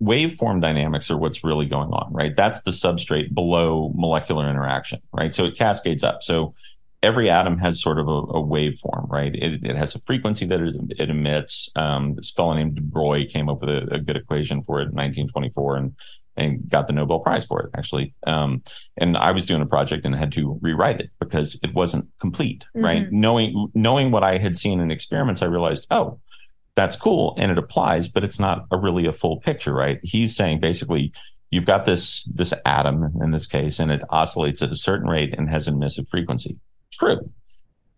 waveform dynamics are what's really going on, right? That's the substrate below molecular interaction, right? So it cascades up. So every atom has sort of a, a waveform, right? It, it has a frequency that it, it emits. Um, this fellow named De Broglie came up with a, a good equation for it in 1924 and and got the Nobel Prize for it, actually. Um, and I was doing a project and had to rewrite it because it wasn't complete, right? Knowing knowing what I had seen in experiments, I realized, oh, that's cool and it applies, but it's not a really a full picture, right? He's saying basically you've got this this atom in this case, and it oscillates at a certain rate and has an emissive frequency. True.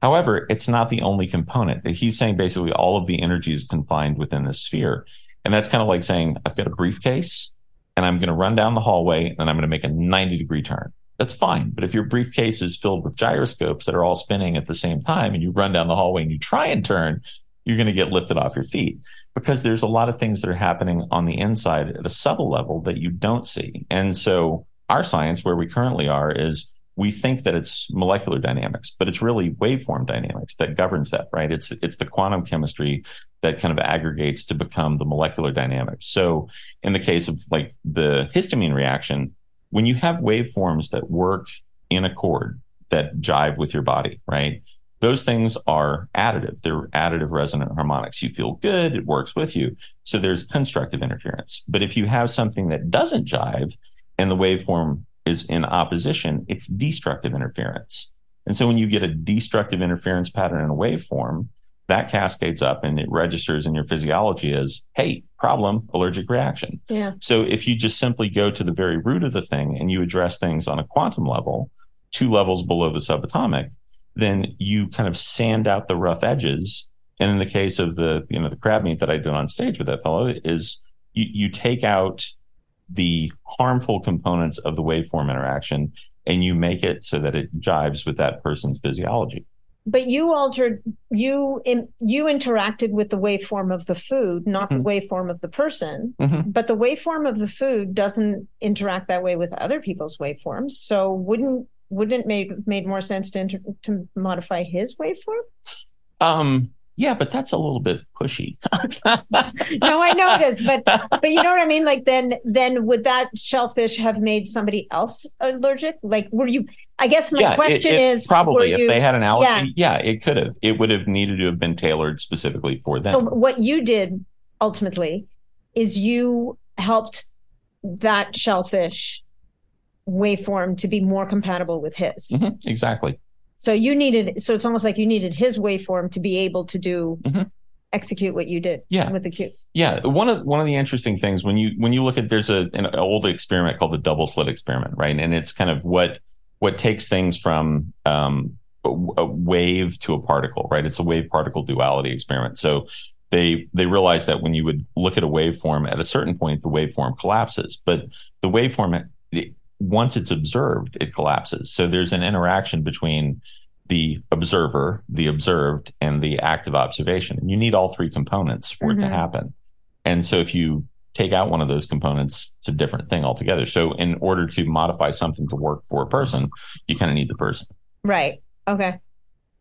However, it's not the only component. He's saying basically all of the energy is confined within this sphere. And that's kind of like saying, I've got a briefcase and I'm going to run down the hallway and I'm going to make a 90 degree turn. that's fine. But if your briefcase is filled with gyroscopes that are all spinning at the same time and you run down the hallway and you try and turn, you're going to get lifted off your feet because there's a lot of things that are happening on the inside at a subtle level that you don't see. And so our science, where we currently are, is we think that it's molecular dynamics, but it's really waveform dynamics that governs that, right? It's it's the quantum chemistry that kind of aggregates to become the molecular dynamics. So in the case of like the histamine reaction, when you have waveforms that work in accord that jive with your body, right? Those things are additive. They're additive resonant harmonics. You feel good, it works with you. So there's constructive interference. But if you have something that doesn't jive and the waveform is in opposition, it's destructive interference. And so when you get a destructive interference pattern in a waveform, that cascades up and it registers in your physiology as, hey, problem, allergic reaction. Yeah. So if you just simply go to the very root of the thing and you address things on a quantum level, two levels below the subatomic, then you kind of sand out the rough edges. And in the case of the, you know, the crab meat that I did on stage with that fellow is you, you take out the harmful components of the waveform interaction and you make it so that it jives with that person's physiology but you altered you in, you interacted with the waveform of the food not mm-hmm. the waveform of the person mm-hmm. but the waveform of the food doesn't interact that way with other people's waveforms so wouldn't wouldn't it make made more sense to inter- to modify his waveform um yeah, but that's a little bit pushy. no, I know it is, but but you know what I mean. Like then then would that shellfish have made somebody else allergic? Like were you? I guess my yeah, question it, it, is probably if you, they had an allergy. Yeah. yeah, it could have. It would have needed to have been tailored specifically for them. So what you did ultimately is you helped that shellfish waveform to be more compatible with his. Mm-hmm, exactly. So you needed, so it's almost like you needed his waveform to be able to do mm-hmm. execute what you did. Yeah. with the cube. Yeah, one of one of the interesting things when you when you look at there's a an old experiment called the double slit experiment, right? And it's kind of what what takes things from um, a wave to a particle, right? It's a wave particle duality experiment. So they they realized that when you would look at a waveform at a certain point, the waveform collapses, but the waveform once it's observed, it collapses. So there's an interaction between the observer, the observed, and the active observation. And you need all three components for mm-hmm. it to mm-hmm. happen. And so if you take out one of those components, it's a different thing altogether. So in order to modify something to work for a person, you kind of need the person. Right. Okay.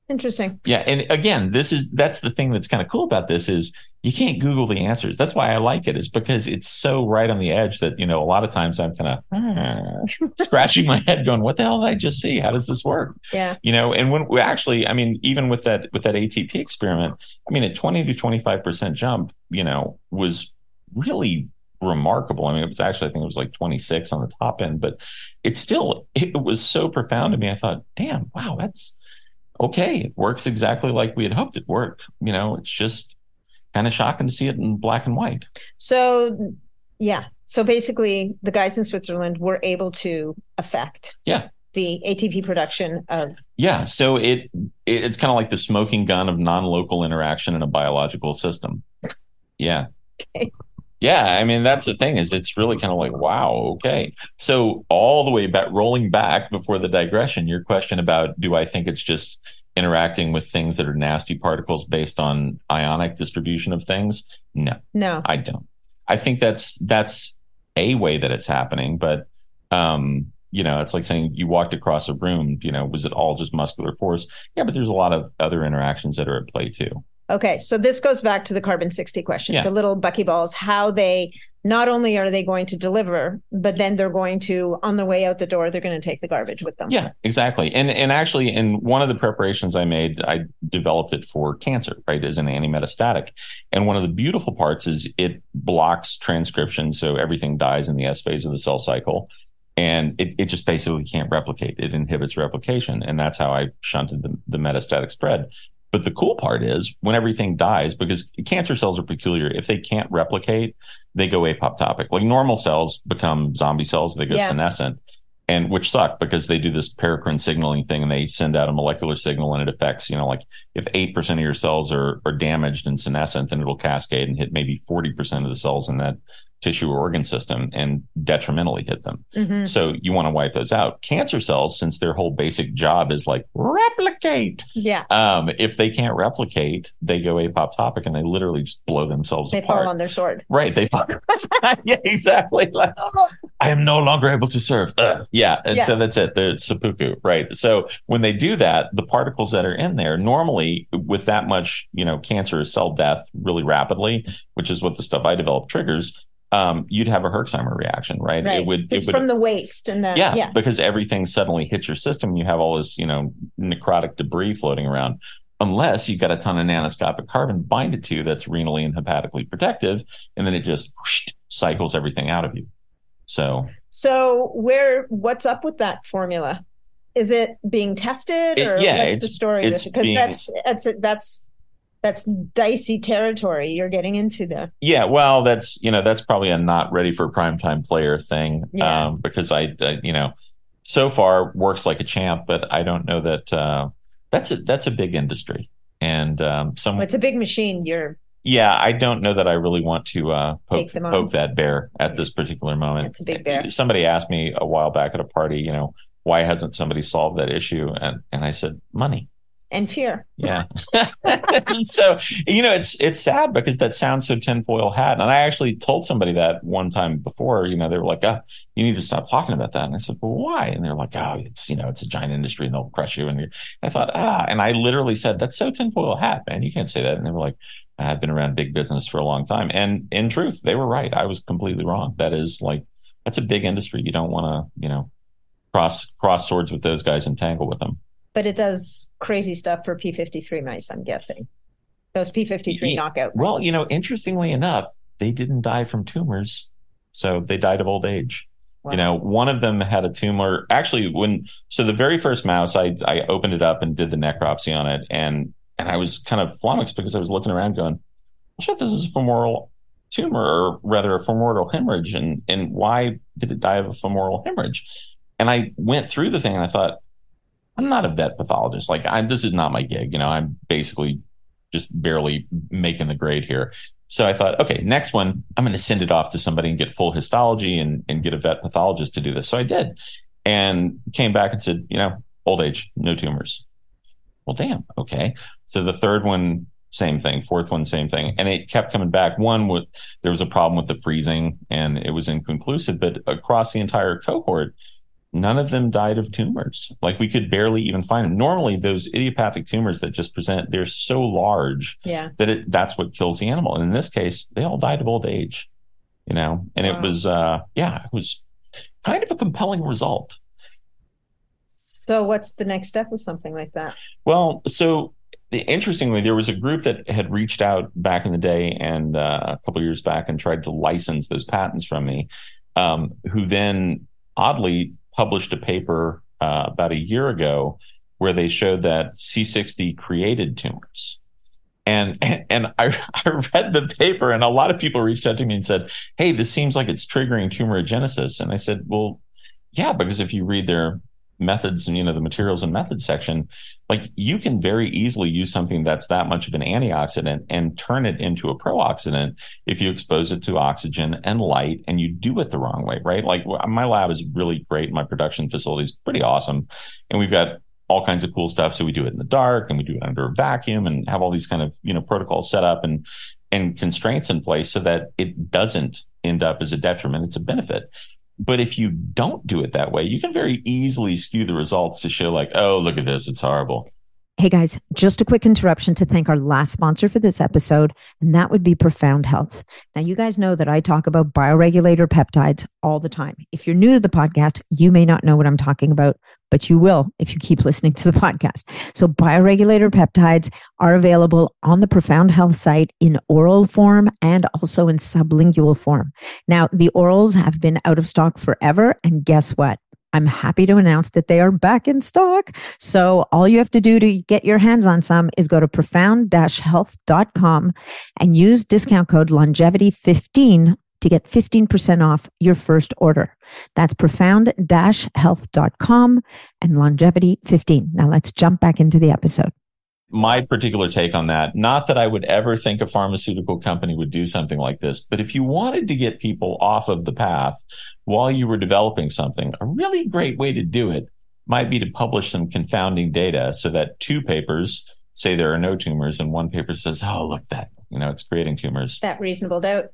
Interesting. Yeah, and again, this is that's the thing that's kind of cool about this is you can't Google the answers. That's why I like it, is because it's so right on the edge that you know a lot of times I'm kind of uh, scratching my head, going, "What the hell did I just see? How does this work?" Yeah, you know. And when we actually, I mean, even with that with that ATP experiment, I mean, a 20 to 25 percent jump, you know, was really remarkable. I mean, it was actually, I think it was like 26 on the top end, but it still, it was so profound to me. I thought, damn, wow, that's okay, it works exactly like we had hoped it worked. You know, it's just kind of shocking to see it in black and white. So, yeah. So basically, the guys in Switzerland were able to affect. Yeah. The ATP production of yeah, so it, it it's kind of like the smoking gun of non-local interaction in a biological system. Yeah, okay. Yeah, I mean that's the thing is it's really kind of like wow, okay. So all the way back rolling back before the digression, your question about do I think it's just interacting with things that are nasty particles based on ionic distribution of things? No. No. I don't. I think that's that's a way that it's happening, but um you know, it's like saying you walked across a room, you know, was it all just muscular force? Yeah, but there's a lot of other interactions that are at play too. Okay, so this goes back to the carbon 60 question. Yeah. The little buckyballs, how they not only are they going to deliver, but then they're going to on the way out the door, they're going to take the garbage with them. Yeah, exactly. And and actually in one of the preparations I made, I developed it for cancer, right, as an anti-metastatic. And one of the beautiful parts is it blocks transcription, so everything dies in the S phase of the cell cycle. And it, it just basically can't replicate. It inhibits replication. And that's how I shunted the, the metastatic spread. But the cool part is when everything dies, because cancer cells are peculiar. If they can't replicate, they go apoptotic. Like normal cells become zombie cells, they go yeah. senescent. and which suck because they do this paracrine signaling thing and they send out a molecular signal and it affects, you know, like if 8% of your cells are, are damaged and senescent, then it'll cascade and hit maybe 40% of the cells in that tissue or organ system and detrimentally hit them. Mm-hmm. So you want to wipe those out. Cancer cells, since their whole basic job is like replicate. Yeah. Um, if they can't replicate, they go apoptotic and they literally just blow themselves they apart. fall on their sword. Right. They fall. yeah, exactly. Like, I am no longer able to serve. Ugh. Yeah. And yeah. so that's it. The seppuku. Right. So when they do that, the particles that are in there normally with that much, you know, cancer cell death really rapidly, which is what the stuff I developed triggers, um, you'd have a Herxheimer reaction, right? right. It would. It's it would, from the waste and the yeah, yeah, because everything suddenly hits your system. You have all this, you know, necrotic debris floating around. Unless you've got a ton of nanoscopic carbon bind it to that's renally and hepatically protective, and then it just whoosh, cycles everything out of you. So, so where? What's up with that formula? Is it being tested, or it, yeah, what's the story? Because that's that's that's that's dicey territory you're getting into there. Yeah, well, that's you know that's probably a not ready for primetime player thing yeah. um, because I, I, you know so far works like a champ, but I don't know that uh, that's a that's a big industry and um, some. It's a big machine. You're. Yeah, I don't know that I really want to uh, poke, poke that bear at this particular moment. It's a big bear. Somebody asked me a while back at a party, you know, why hasn't somebody solved that issue? And and I said, money and fear. Yeah. so you know, it's it's sad because that sounds so tinfoil hat. And I actually told somebody that one time before. You know, they were like, "Oh, you need to stop talking about that." And I said, "Well, why?" And they're like, "Oh, it's you know, it's a giant industry and they'll crush you." And I thought, ah, and I literally said, "That's so tinfoil hat, man. You can't say that." And they were like. I've been around big business for a long time. And in truth, they were right. I was completely wrong. That is like, that's a big industry. You don't want to, you know, cross cross swords with those guys and tangle with them but it does crazy stuff for P53 mice, I'm guessing. Those P53 yeah. knockout mice. Well, you know, interestingly enough, they didn't die from tumors. So they died of old age. Wow. You know, one of them had a tumor. Actually, when so the very first mouse, I I opened it up and did the necropsy on it, and and I was kind of flummoxed because I was looking around going, "Shit, this is a femoral tumor, or rather a femoral hemorrhage, and and why did it die of a femoral hemorrhage?" And I went through the thing and I thought, I'm not a vet pathologist. Like I'm, this is not my gig. You know, I'm basically just barely making the grade here. So I thought, okay, next one, I'm going to send it off to somebody and get full histology and, and get a vet pathologist to do this. So I did and came back and said, you know, old age, no tumors. Well, damn. Okay. So the third one, same thing. Fourth one, same thing. And it kept coming back. One, with, there was a problem with the freezing and it was inconclusive, but across the entire cohort, none of them died of tumors. Like we could barely even find them. Normally, those idiopathic tumors that just present, they're so large yeah. that it, that's what kills the animal. And in this case, they all died of old age, you know, and wow. it was, uh, yeah, it was kind of a compelling result. So what's the next step with something like that? Well, so interestingly, there was a group that had reached out back in the day and uh, a couple years back and tried to license those patents from me, um, who then oddly published a paper uh, about a year ago where they showed that C60 created tumors. And, and, I, I read the paper and a lot of people reached out to me and said, Hey, this seems like it's triggering tumorigenesis. And I said, well, yeah, because if you read their methods and, you know, the materials and methods section, like you can very easily use something that's that much of an antioxidant and turn it into a pro-oxidant if you expose it to oxygen and light and you do it the wrong way, right? Like my lab is really great. My production facility is pretty awesome. And we've got all kinds of cool stuff. So we do it in the dark and we do it under a vacuum and have all these kind of, you know, protocols set up and, and constraints in place so that it doesn't end up as a detriment. It's a benefit. But if you don't do it that way, you can very easily skew the results to show, like, oh, look at this, it's horrible. Hey guys, just a quick interruption to thank our last sponsor for this episode, and that would be Profound Health. Now, you guys know that I talk about bioregulator peptides all the time. If you're new to the podcast, you may not know what I'm talking about, but you will if you keep listening to the podcast. So, bioregulator peptides are available on the Profound Health site in oral form and also in sublingual form. Now, the orals have been out of stock forever, and guess what? I'm happy to announce that they are back in stock. So all you have to do to get your hands on some is go to profound-health.com and use discount code longevity15 to get 15% off your first order. That's profound-health.com and longevity 15. Now let's jump back into the episode my particular take on that not that i would ever think a pharmaceutical company would do something like this but if you wanted to get people off of the path while you were developing something a really great way to do it might be to publish some confounding data so that two papers say there are no tumors and one paper says oh look that you know it's creating tumors. That reasonable doubt.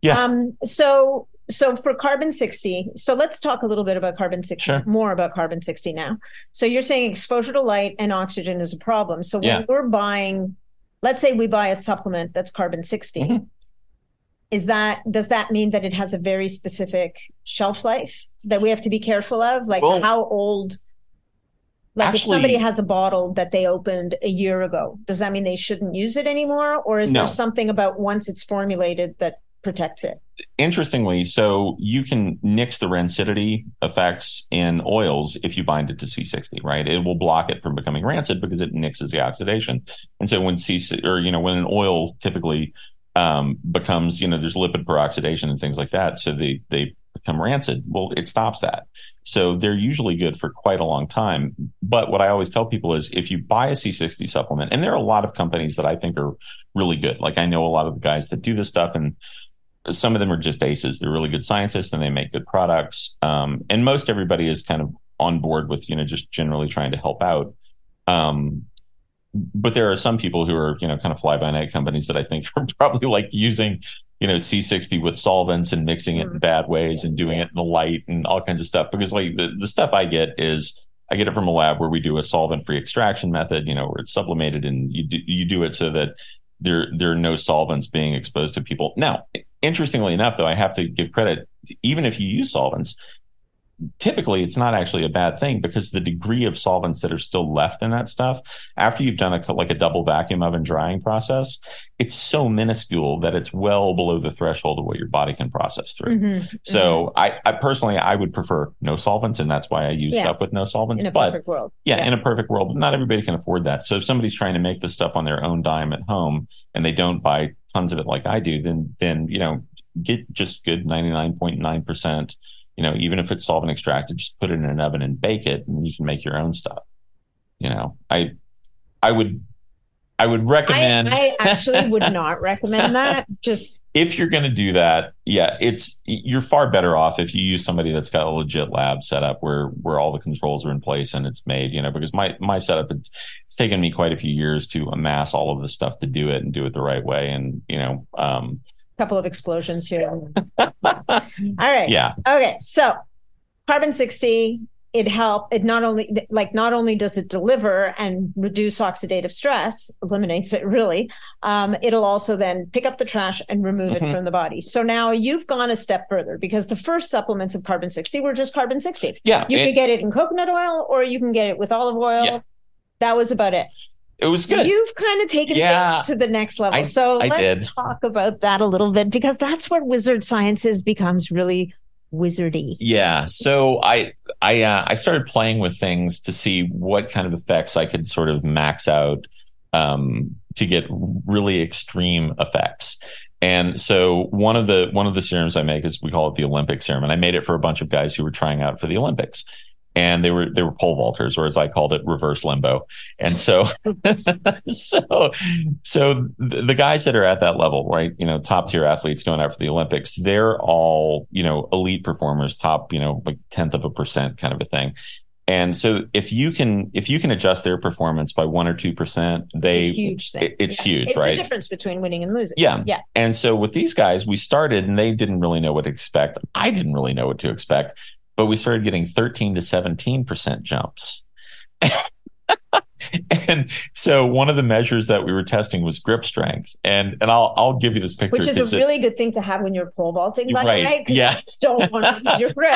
Yeah. Um so so for carbon 60 so let's talk a little bit about carbon 60 sure. more about carbon 60 now so you're saying exposure to light and oxygen is a problem so when Yeah. we're buying let's say we buy a supplement that's carbon 60 Mhm. is that does that mean that it has a very specific shelf life that we have to be careful of like Well- how old like if somebody has a bottle that they opened a year ago does that mean they shouldn't use it anymore or is No. there something about once it's formulated that protects it interestingly, so you can nix the rancidity effects in oils if you bind it to C60, right? It will block it from becoming rancid because it nixes the oxidation. And so when C or you know when an oil typically um, becomes you know there's lipid peroxidation and things like that, so they they become rancid. Well, it stops that. So they're usually good for quite a long time. But what I always tell people is if you buy a C60 supplement, and there are a lot of companies that I think are really good. Like I know a lot of the guys that do this stuff and some of them are just aces. They're really good scientists and they make good products. Um, and most everybody is kind of on board with, you know, just generally trying to help out. Um, but there are some people who are, you know, kind of fly by night companies that I think are probably like using, you know, C60 with solvents and mixing it in bad ways and doing it in the light and all kinds of stuff. Because like the, the stuff I get is I get it from a lab where we do a solvent free extraction method, you know, where it's sublimated and you do, you do it so that there there are no solvents being exposed to people. Now, interestingly enough, though, I have to give credit. Even if you use solvents, typically it's not actually a bad thing because the degree of solvents that are still left in that stuff after you've done a like a double vacuum oven drying process it's so minuscule that it's well below the threshold of what your body can process through mm-hmm. so mm-hmm. I, I, personally i would prefer no solvents and that's why i use yeah. stuff with no solvents in a but perfect world. Yeah, yeah in a perfect world not everybody can afford that so if somebody's trying to make this stuff on their own dime at home and they don't buy tons of it like i do then then you know get just good 99.9% you know, even if it's solvent extracted, just put it in an oven and bake it, and you can make your own stuff. You know, I I would I would recommend I, I actually would not recommend that. Just if you're going to do that, yeah, it's you're far better off if you use somebody that's got a legit lab set up where where all the controls are in place and it's made. You know, because my my setup it's, it's taken me quite a few years to amass all of the stuff to do it and do it the right way. And you know, um, couple of explosions here. All right. yeah, Okay. So carbon 60, it help it not only like not only does it deliver and reduce oxidative stress, eliminates it really, um, it'll also then pick up the trash and remove it Mhm. from the body. So now you've gone a step further because the first supplements of carbon 60 were just carbon 60. yeah, You it, can get it in coconut oil or you can get it with olive oil. Yeah. That was about it. It was good. You've kind of taken Yeah. things to the next level. I- so I let's did. talk about that a little bit because that's where wizard sciences becomes really wizardy. Yeah. So I I uh, I started playing with things to see what kind of effects I could sort of max out um, to get really extreme effects. And so one of the one of the serums I make is we call it the Olympic serum, and I made it for a bunch of guys who were trying out for the Olympics. And they were they were pole vaulters, or as I called it, reverse limbo. And so, so, so the, guys that are at that level, right? You know, top tier athletes going out for the Olympics, they're all you know elite performers, top you know like tenth of a percent kind of a thing. And so if you can if you can adjust their performance by one or two percent, they it's huge thing. it- it's huge, it's right? the difference between winning and losing. Yeah. Yeah. And so with these guys, we started and they didn't really know what to expect. I didn't really know what to expect, but we started getting 13 to 17% jumps. and so one of the measures that we were testing was grip strength. And and I'll I'll give you this picture. Which is a it- really good thing to have when you're pole vaulting, by Right. the way. Yeah. you don't want to use your grip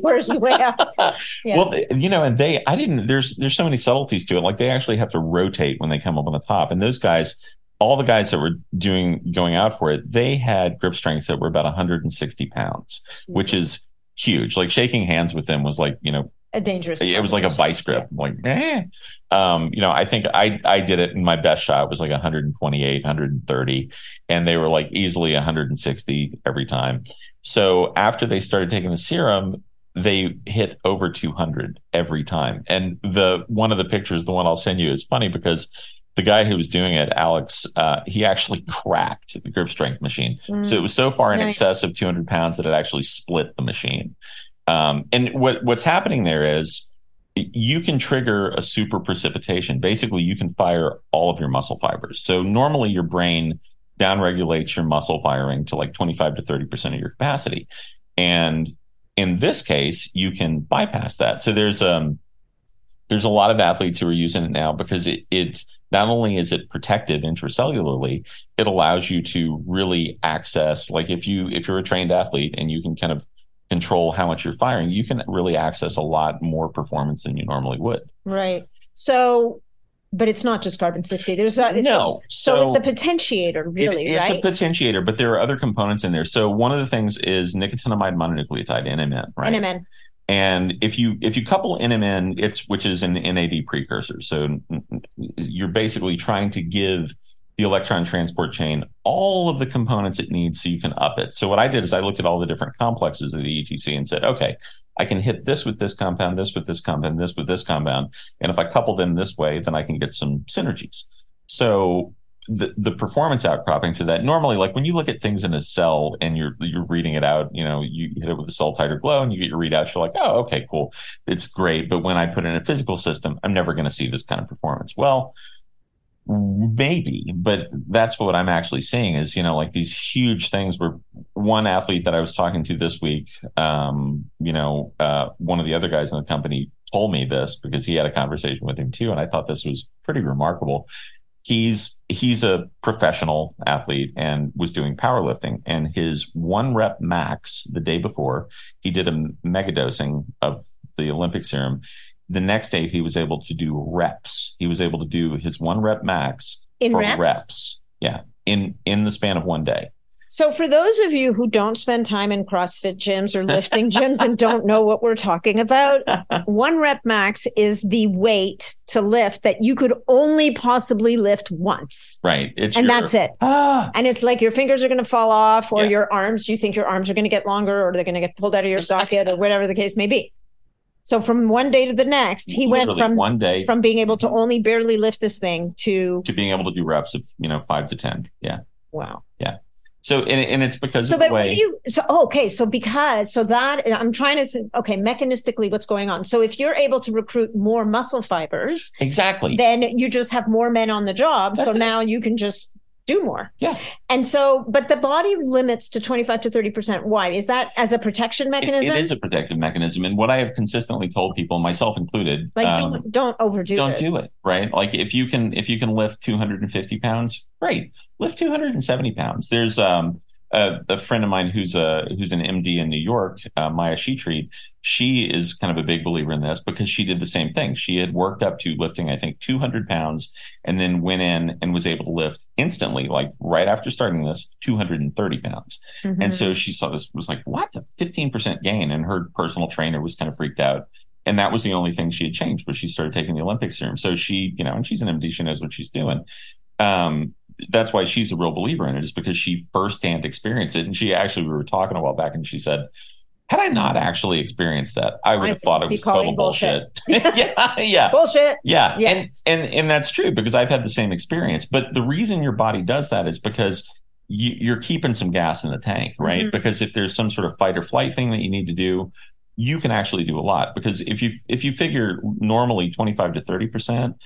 quarters of way up. Yeah. Well, you know, and they, I didn't. There's, there's so many subtleties to it. Like they actually have to rotate when they come up on the top, and those guys, all the guys that were doing going out for it, they had grip strengths that were about 160 pounds, which mm. is huge. Like shaking hands with them was like, you know, a dangerous. It was like a vice grip. I'm like, eh. Um, you know, I think I I did it in my best shot was like 128, 130, and they were like easily 160 every time. So after they started taking the serum, they hit over 200 every time. And the one of the pictures, the one I'll send you, is funny because the guy who was doing it, Alex, uh, he actually cracked the grip strength machine. Mm. So it was so far in nice. excess of 200 pounds that it actually split the machine. Um, and what what's happening there is you can trigger a super precipitation. Basically, you can fire all of your muscle fibers. So normally your brain downregulates your muscle firing to like 25 to 30% of your capacity. And in this case, you can bypass that. So there's um there's a lot of athletes who are using it now because it it not only is it protective intracellularly, it allows you to really access like if you if you're a trained athlete and you can kind of control how much you're firing, you can really access a lot more performance than you normally would. Right. So, but it's not just carbon 60. There's no. So, so, it's a potentiator, really, it, it's right? a potentiator, but there are other components in there. So one of the things is nicotinamide mononucleotide, NMN, right? NMN. And if you if you couple NMN, it's which is an NAD precursor. So you're basically trying to give the electron transport chain all of the components it needs so you can up it. So what I did is I looked at all the different complexes of the ETC and said, okay, I can hit this with this compound, this with this compound, this with this compound. And if I couple them this way, then I can get some synergies. So the, the performance outcropping to that. Normally like when you look at things in a cell and you're you're reading it out you know you hit it with a CellTiter-Glo and you get your readouts you're like oh okay cool. It's great. But when i put in a physical system i'm never going to see this kind of performance. Well maybe but that's what i'm actually seeing is you know like these huge things where one athlete that i was talking to this week um you know uh one of the other guys in the company told me this because he had a conversation with him too and i thought this was pretty remarkable he's he's a professional athlete and was doing powerlifting and his one rep max the day before he did a mega dosing of the olympic serum the next day he was able to do reps. He was able to do his one rep max in for reps? reps. Yeah, in in the span of one day. So, for those of you who don't spend time in CrossFit gyms or lifting gyms and don't know what we're talking about, one rep max is the weight to lift that you could only possibly lift once. Right. It's and your, that's it. Ah. And it's like your fingers are going to fall off, or yeah. your arms, you think your arms are going to get longer, or they're going to get pulled out of your socket, or whatever the case may be. So from one day to the next, he Literally went from one day from being able to only barely lift this thing to to being able to do reps of you know five to ten. Yeah. Wow. Yeah. So and, and it's because so of the way you so oh, okay so because so that I'm trying to okay mechanistically what's going on so if you're able to recruit more muscle fibers exactly then you just have more men on the job That's so it. now you can just do more. Yeah. And so, but the body limits to 25 to 30%. Why? Is that as a protection mechanism? it, it is a protective mechanism. And what I have consistently told people, myself included, like um, don't, don't, overdo Don't this. do it. Right. Like if you can, if you can lift 250 pounds, great. Lift 270 pounds. There's, um, a, a, friend of mine who's a who's an MD in New York, uh, Maya Shetreat, she is kind of a big believer in this because she did the same thing. She had worked up to lifting, I think, 200 pounds, and then went in and was able to lift instantly, like right after starting this, 230 pounds. Mm-hmm. And so she saw this was like, what, a 15% gain, and her personal trainer was kind of freaked out. And that was the only thing she had changed, was she started taking the Olympic serum. So she, you know, and she's an MD, she knows what she's doing. Um, that's why she's a real believer in it, is because she firsthand experienced it. And she actually, we were talking a while back, and she said, had I not actually experienced that, I would have thought it was total bullshit. bullshit. yeah, yeah, bullshit. Yeah. yeah, and and and that's true because I've had the same experience. But the reason your body does that is because you, are keeping some gas in the tank, right? Mm-hmm. Because if there's some sort of fight or flight thing that you need to do, you can actually do a lot. Because if you if you figure normally 25 to 30 percent,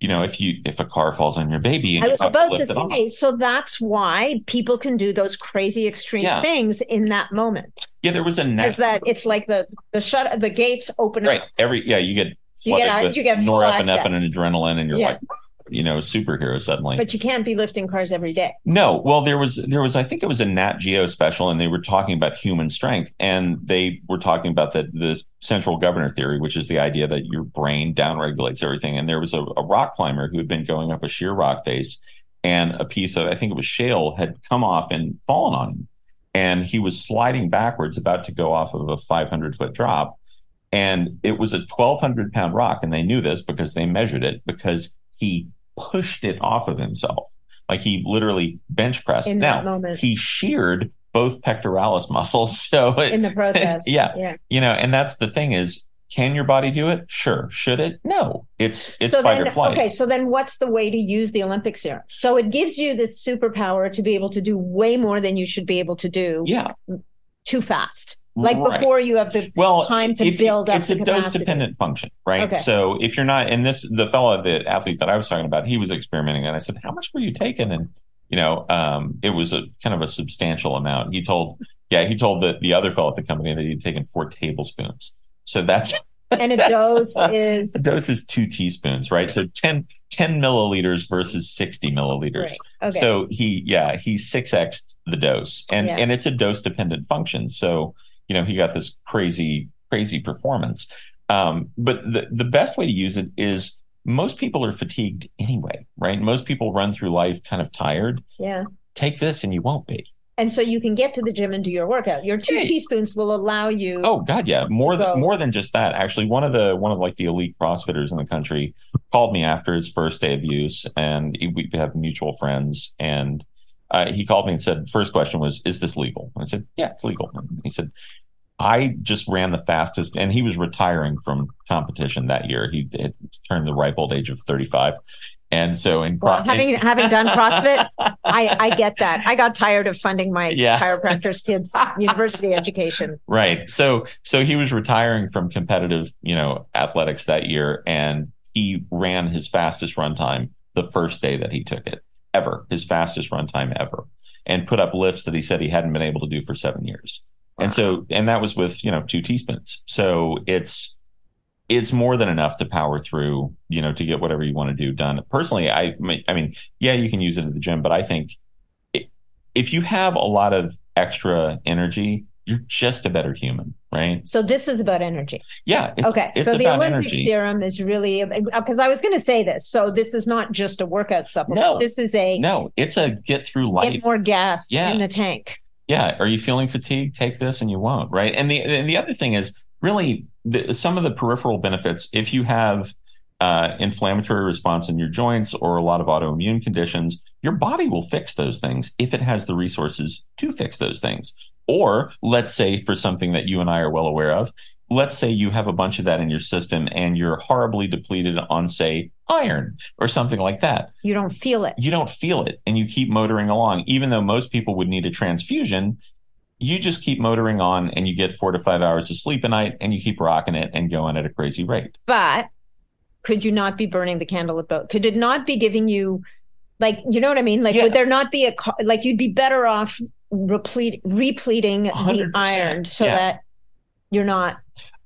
you know, if you if a car falls on your baby, I was about to, to say, so that's why people can do those crazy extreme yeah. things in that moment. Yeah, there was a net. Is that it's like the the shut the gates open right. up. Every yeah, you get you get you get norepinephrine and adrenaline, and you're yeah. like, you know superhero suddenly. But you can't be lifting cars every day. No, well there was there was I think it was a Nat Geo special, and they were talking about human strength, and they were talking about the the central governor theory, which is the idea that your brain downregulates everything. And there was a, a rock climber who had been going up a sheer rock face, and a piece of I think it was shale had come off and fallen on him, and he was sliding backwards, about to go off of a 500 foot drop And it was a 1,200 pound rock. And they knew this because they measured it because he pushed it off of himself. Like he literally bench pressed. In now, that moment. he sheared both pectoralis muscles. So it- in the process. Yeah. Yeah. you know, and that's the thing is, can your body do it? Sure. Should it? No. It's it's so fight then, or flight. okay, so then what's the way to use the Olympic serum? So it gives you this superpower to be able to do way more than you should be able to do Yeah. too fast. Like Right. before you have the well time to you- build up it's a dose dependent function right Okay. so if you're not and this the fellow the athlete that i was talking about he was experimenting and i said how much were you taking and you know um it was a kind of a substantial amount he told yeah he told the the other fellow at the company that he'd taken four tablespoons so that's and a That's- dose is the dose is two teaspoons right so 10 10 milliliters versus 60 milliliters Right. Okay. so he, yeah, he six x the dose, and Yeah. and it's a dose dependent function. So you know he got this crazy crazy performance. Um, but the the best way to use it is most people are fatigued anyway, right? Most people run through life kind of tired. yeah. Take this, and you won't be. And so you can get to the gym and do your workout. Your two Yeah. teaspoons will allow you. Oh God, yeah, more go. than more than just that. Actually, one of the one of like the elite CrossFitters in the country called me after his first day of use, and we have mutual friends, and uh, he called me and said, first question was, "Is this legal?" And I said, "Yeah, it's legal." And he said, "I just ran the fastest," and he was retiring from competition that year. He had turned the ripe old age of thirty five. And so in Well, pro- having having done CrossFit, I, I get that. I got tired of funding my Yeah. chiropractor's kids' university education. Right. So so he was retiring from competitive, you know, athletics that year and he ran his fastest run time the first day that he took it ever, his fastest runtime ever. And put up lifts that he said he hadn't been able to do for 7 years. And so and that was with, you know, 2 teaspoons. So it's it's more than enough to power through, you know, to get whatever you want to do done. Personally, I I mean, yeah, you can use it at the gym, but I think i- if you have a lot of extra energy, you're just a better human, right? So this is about energy. Yeah. It's, okay. It's so the Olympic energy. serum is really uh, because I was going to say this. So this is not just a workout supplement. No. This is a No, it's a get through life. get more gas Yeah. in the tank. yeah. Are you feeling fatigued? Take this and you won't, right? And the and the other thing is really the, some of the peripheral benefits. If you have uh, inflammatory response in your joints or a lot of autoimmune conditions, your body will fix those things if it has the resources to fix those things. Or let's say for something that you and I are well aware of, let's say you have a bunch of that in your system and you're horribly depleted on, say, iron or something like that. You don't feel it. You don't feel it and you keep motoring along. Even though most people would need a transfusion, you just keep motoring on and you get four to five hours of sleep a night and you keep rocking it and going at a crazy rate. But could you not be burning the candle at both? Could it not be giving you, like, you know what I mean? Like, Yeah. would there not be a like you'd be better off replete repleting the 100%. iron so Yeah. that you're not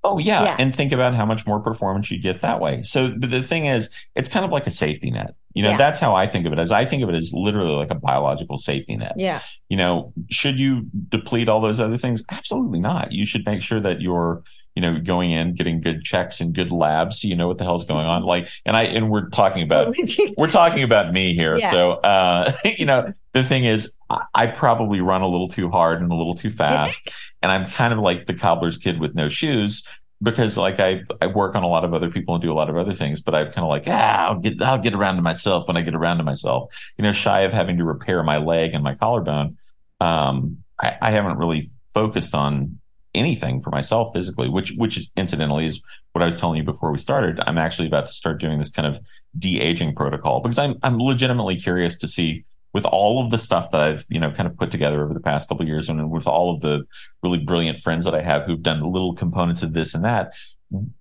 Oh yeah. Yeah. And think about how much more performance you get that way. So but the thing is, it's kind of like a safety net. You know, Yeah. that's how I think of it as I think of it as literally like a biological safety net. yeah You know, should you deplete all those other things? Absolutely not. You should make sure that you're, you know, going in, getting good checks and good labs so you know what the hell's going on. Like and I and we're talking about we're talking about me here. Yeah. So, uh, you know, the thing is, I, probably run a little too hard and a little too fast, and I'm kind of like the cobbler's kid with no shoes because, like, I I work on a lot of other people and do a lot of other things, but I'm kind of like, ah, I'll get I'll get around to myself when I get around to myself. You know, shy of having to repair my leg and my collarbone, um, I, I haven't really focused on anything for myself physically, which which is, incidentally is what I was telling you before we started. I'm actually about to start doing this kind of de-aging protocol because I'm I'm legitimately curious to see with all of the stuff that I've you know kind of put together over the past couple of years and with all of the really brilliant friends that I have who've done little components of this and that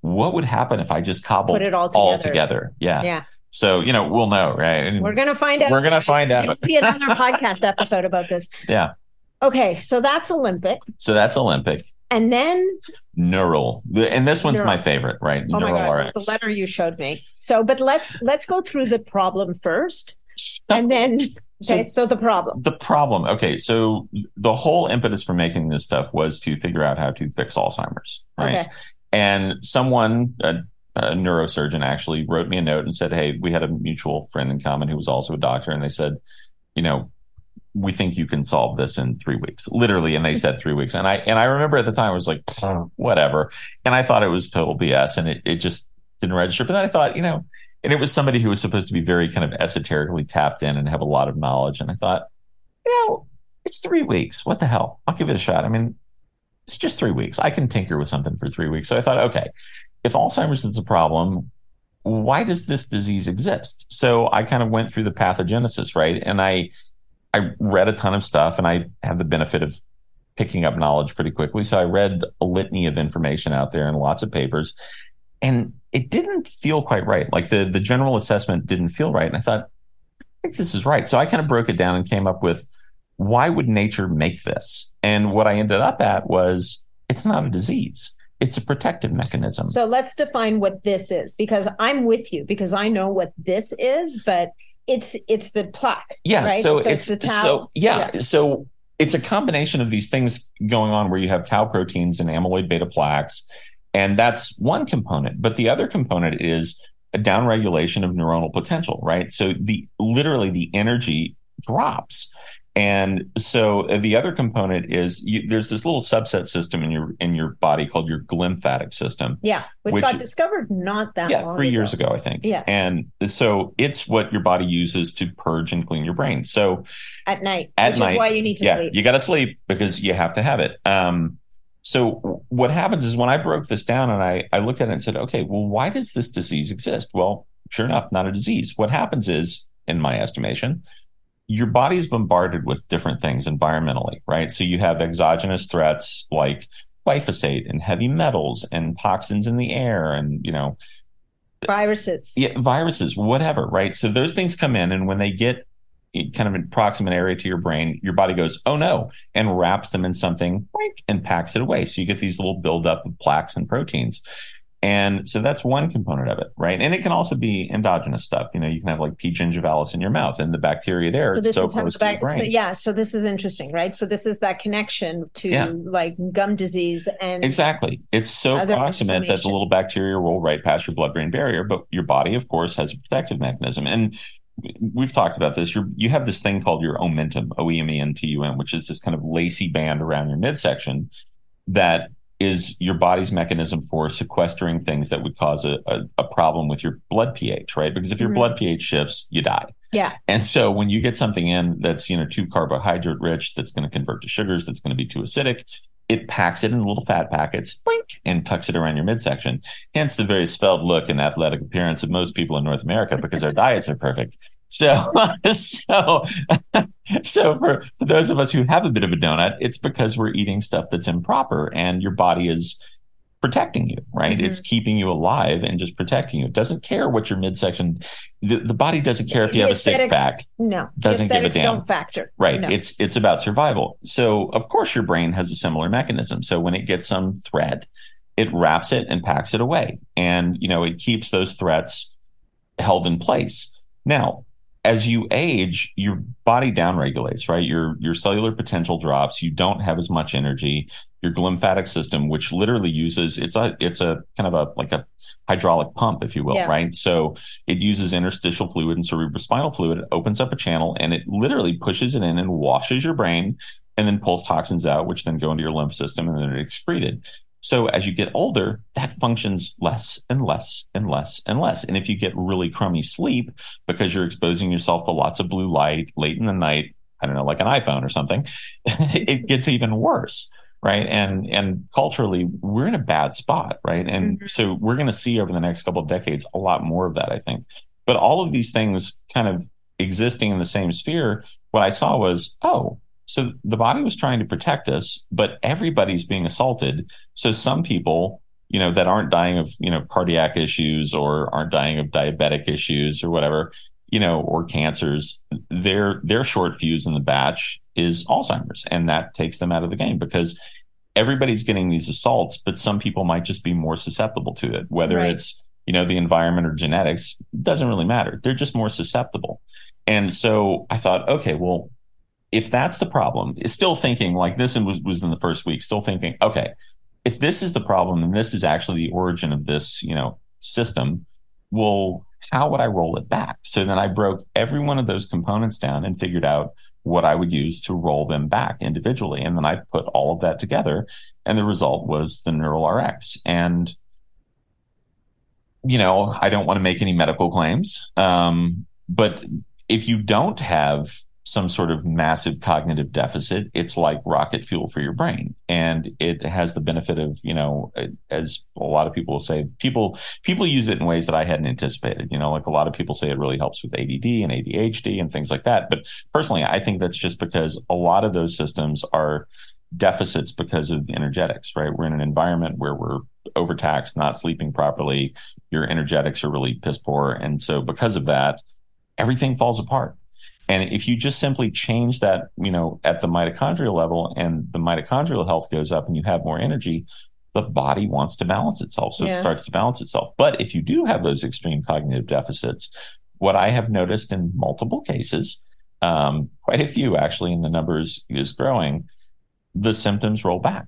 what would happen if I just cobbled Put it all together. all together. yeah. Yeah. so you know we'll know right? And we're gonna find out. we're gonna find out. Be another podcast episode about this. Yeah. Okay so that's olympic. So that's Olympic and then neural. And this one's Neural. my favorite right? Oh my god RX. the letter you showed me. So but let's let's go through the problem first and then okay so, the problem. The problem okay so the whole impetus for making this stuff was to figure out how to fix alzheimer's right? Okay. And someone a, a neurosurgeon actually wrote me a note and said hey we had a mutual friend in common who was also a doctor and they said you know we think you can solve this in three weeks, literally. And they said three weeks. And I, and I remember at the time I was like, whatever. And I thought it was total BS and it, it just didn't register. But then I thought, you know, and it was somebody who was supposed to be very kind of esoterically tapped in and have a lot of knowledge. And I thought, you know, it's three weeks. What the hell? I'll give it a shot. I mean, it's just three weeks. I can tinker with something for three weeks. So I thought, okay, if Alzheimer's is a problem, why does this disease exist? So I kind of went through the pathogenesis, right? And I I read a ton of stuff and I have the benefit of picking up knowledge pretty quickly. So I read a litany of information out there and lots of papers. And it didn't feel quite right. Like the the general assessment didn't feel right. And I thought, I think this is right. So I kind of broke it down and came up with why would nature make this? And what I ended up at was it's not a disease. It's a protective mechanism. So let's define what this is because I'm with you because I know what this is, but it's it's the plaque. Yeah. Right? So, so, it's, it's so yeah, yeah. So it's a combination of these things going on where you have tau proteins and amyloid beta plaques. And that's one component. But the other component is a downregulation of neuronal potential, right? So the literally the energy drops. And so uh, the other component is you, there's this little subset system in your in your body called your glymphatic system. Yeah, which, which got discovered not that yeah three ago. years ago I think. Yeah, and so it's what your body uses to purge and clean your brain. So at night, at which night, is why you need to yeah, sleep. you got to sleep because you have to have it. Um, so what happens is when I broke this down and I I looked at it and said, okay, well, why does this disease exist? Well, sure enough, not a disease. What happens is, in my estimation your body's bombarded with different things environmentally, right? So you have exogenous threats like glyphosate and heavy metals and toxins in the air and, you know, viruses. Yeah, viruses, whatever, right? So those things come in and when they get kind of an proximate area to your brain, your body goes, oh no, and wraps them in something and packs it away. So you get these little buildup of plaques and proteins. And so that's one component of it, right? And it can also be endogenous stuff. You know, you can have like P. gingivalis in your mouth and the bacteria there. So this so is how the back, yeah. So this is interesting, right? So this is that connection to yeah. like gum disease and exactly. It's so proximate that the little bacteria roll right past your blood-brain barrier, but your body, of course, has a protective mechanism. And we've talked about this. you you have this thing called your omentum, O E M E N T U M, which is this kind of lacy band around your midsection that is your body's mechanism for sequestering things that would cause a, a, a problem with your blood pH, right? Because if your mm-hmm. blood pH shifts, you die. Yeah. And so when you get something in that's, you know, too carbohydrate rich, that's going to convert to sugars, that's going to be too acidic, it packs it in little fat packets blink, and tucks it around your midsection. Hence the very svelte look and athletic appearance of most people in North America because our diets are perfect. So, so, so for, those of us who have a bit of a donut, it's because we're eating stuff that's improper and your body is protecting you, right? Mm-hmm. It's keeping you alive and just protecting you. It doesn't care what your midsection, the, the body doesn't care if you the have a six pack. No, doesn't give a damn. Factor. Right. No. It's, it's about survival. So of course your brain has a similar mechanism. So when it gets some threat, it wraps it and packs it away. And, you know, it keeps those threats held in place. Now, as you age, your body downregulates, right? Your your cellular potential drops. You don't have as much energy. Your glymphatic system, which literally uses it's a it's a kind of a like a hydraulic pump, if you will, yeah. right? So it uses interstitial fluid and cerebrospinal fluid. It opens up a channel and it literally pushes it in and washes your brain and then pulls toxins out, which then go into your lymph system and then it excreted. So as you get older, that functions less and less and less and less. And if you get really crummy sleep because you're exposing yourself to lots of blue light late in the night, I don't know, like an iPhone or something, it gets even worse. Right. And and culturally, we're in a bad spot, right? And mm-hmm. so we're gonna see over the next couple of decades a lot more of that, I think. But all of these things kind of existing in the same sphere, what I saw was, oh, so the body was trying to protect us, but everybody's being assaulted. So some people, you know, that aren't dying of, you know, cardiac issues or aren't dying of diabetic issues or whatever, you know, or cancers, their their short fuse in the batch is Alzheimer's. And that takes them out of the game because everybody's getting these assaults, but some people might just be more susceptible to it, whether right. it's, you know, the environment or genetics, doesn't really matter. They're just more susceptible. And so I thought, okay, well, if that's the problem, is still thinking like this and was, was in the first week, still thinking, okay, if this is the problem and this is actually the origin of this, you know, system, well, how would I roll it back? So then I broke every one of those components down and figured out what I would use to roll them back individually. And then I put all of that together, and the result was the Neural RX. And you know, I don't want to make any medical claims, um, but if you don't have some sort of massive cognitive deficit, it's like rocket fuel for your brain. And it has the benefit of, you know, as a lot of people will say, people people use it in ways that I hadn't anticipated. You know, like a lot of people say it really helps with ADD and ADHD and things like that. But personally, I think that's just because a lot of those systems are deficits because of energetics, right? We're in an environment where we're overtaxed, not sleeping properly. Your energetics are really piss poor. And so because of that, everything falls apart. And if you just simply change that, you know, at the mitochondrial level and the mitochondrial health goes up and you have more energy, the body wants to balance itself. So yeah. it starts to balance itself. But if you do have those extreme cognitive deficits, what I have noticed in multiple cases, um, quite a few actually, and the numbers is growing, the symptoms roll back.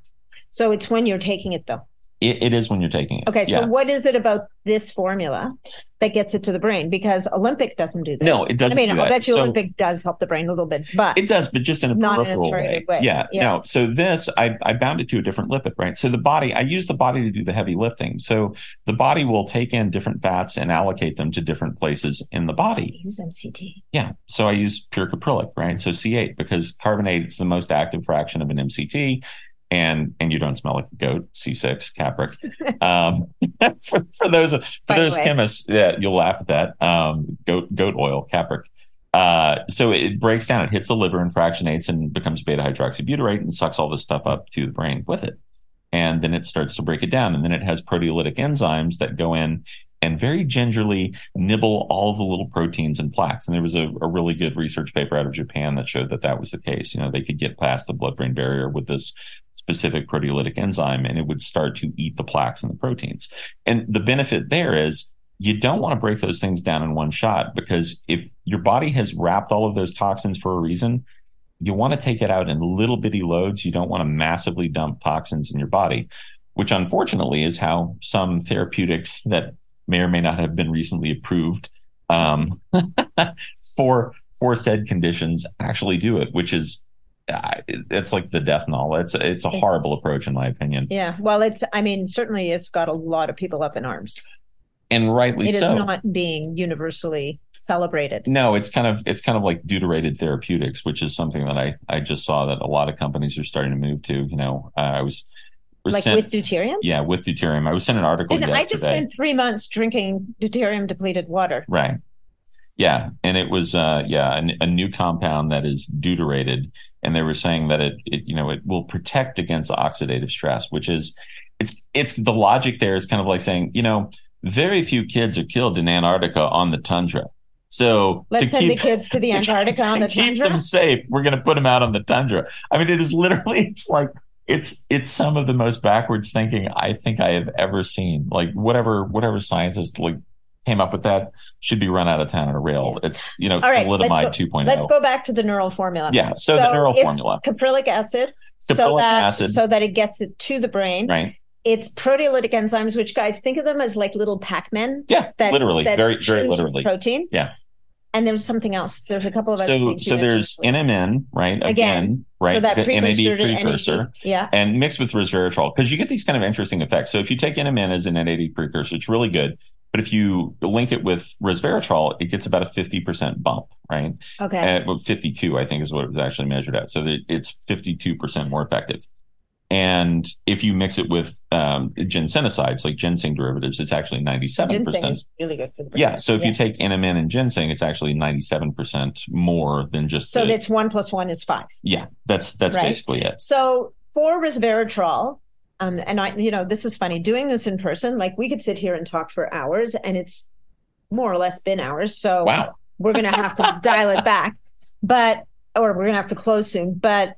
So it's when you're taking it though. It, it is when you're taking it. Okay, so yeah. what is it about this formula that gets it to the brain? Because Olympic doesn't do this. No, it doesn't. I mean, I bet you so, Olympic does help the brain a little bit, but it does, but just in a peripheral way. way. Yeah, yeah. No, so this I, I bound it to a different lipid, right? So the body, I use the body to do the heavy lifting. So the body will take in different fats and allocate them to different places in the body. use MCT. Yeah. So I use pure caprylic, right? So C8 because carbonate is the most active fraction of an MCT and and you don't smell like a goat. C6 capric. Um, for, for those for those chemists, yeah, you'll laugh at that. Um, goat goat oil capric. Uh, so it breaks down, it hits the liver and fractionates and becomes beta hydroxybutyrate and sucks all this stuff up to the brain with it. And then it starts to break it down. And then it has proteolytic enzymes that go in and very gingerly nibble all the little proteins and plaques. And there was a, a, really good research paper out of Japan that showed that that was the case. You know, they could get past the blood brain barrier with this specific proteolytic enzyme and it would start to eat the plaques and the proteins. And the benefit there is you don't want to break those things down in one shot because if your body has wrapped all of those toxins for a reason, you want to take it out in little bitty loads. You don't want to massively dump toxins in your body, which unfortunately is how some therapeutics that may or may not have been recently approved um, for for said conditions actually do it, which is it's like the death knell. It's it's a it's, horrible approach, in my opinion. Yeah, well, it's I mean, certainly it's got a lot of people up in arms, and rightly it so. It is not being universally celebrated. No, it's kind of it's kind of like deuterated therapeutics, which is something that I I just saw that a lot of companies are starting to move to. You know, uh, I was. like sent, with deuterium? Yeah, with deuterium. I was sent an article and yesterday. I just spent three months drinking deuterium depleted water. Right. Yeah, and it was uh, yeah a, a, new compound that is deuterated, and they were saying that it, it you know it will protect against oxidative stress, which is it's it's the logic there is kind of like saying you know very few kids are killed in Antarctica on the tundra. So let's send keep, the kids to the Antarctica to, on the to tundra. Keep them safe. We're going to put them out on the tundra. I mean, it is literally. It's like it's it's some of the most backwards thinking I think I have ever seen. Like whatever whatever scientists like came up with that should be run out of town on a rail. It's you know All right, thalidomide 2.0. Let's go back to the neural formula. Yeah, so, so the neural formula. Caprylic acid. Caprylic so that, acid. So that it gets it to the brain. Right. It's proteolytic enzymes, which guys think of them as like little Pac-Men. Yeah, that, literally, that very, very literally. Protein. Yeah. And there's something else. There's a couple of so so there's NMN right again, again right so that the NAD precursor NAD, yeah and mixed with resveratrol because you get these kind of interesting effects. So if you take NMN as an NAD precursor, it's really good. But if you link it with resveratrol, it gets about a 50% bump, right? Okay. And, well, 52, I think, is what it was actually measured at. So it's 52% more effective. And if you mix it with um, ginsenosides, like ginseng derivatives, it's actually 97%. Ginseng is really good for the brain. Yeah. So if yeah. you take NMN and ginseng, it's actually 97% more than just. So that's one plus one is five. Yeah. That's, that's right? basically it. So for resveratrol, um, and I, you know, this is funny doing this in person. Like we could sit here and talk for hours, and it's more or less been hours. So wow. we're going to have to dial it back, but or we're going to have to close soon. But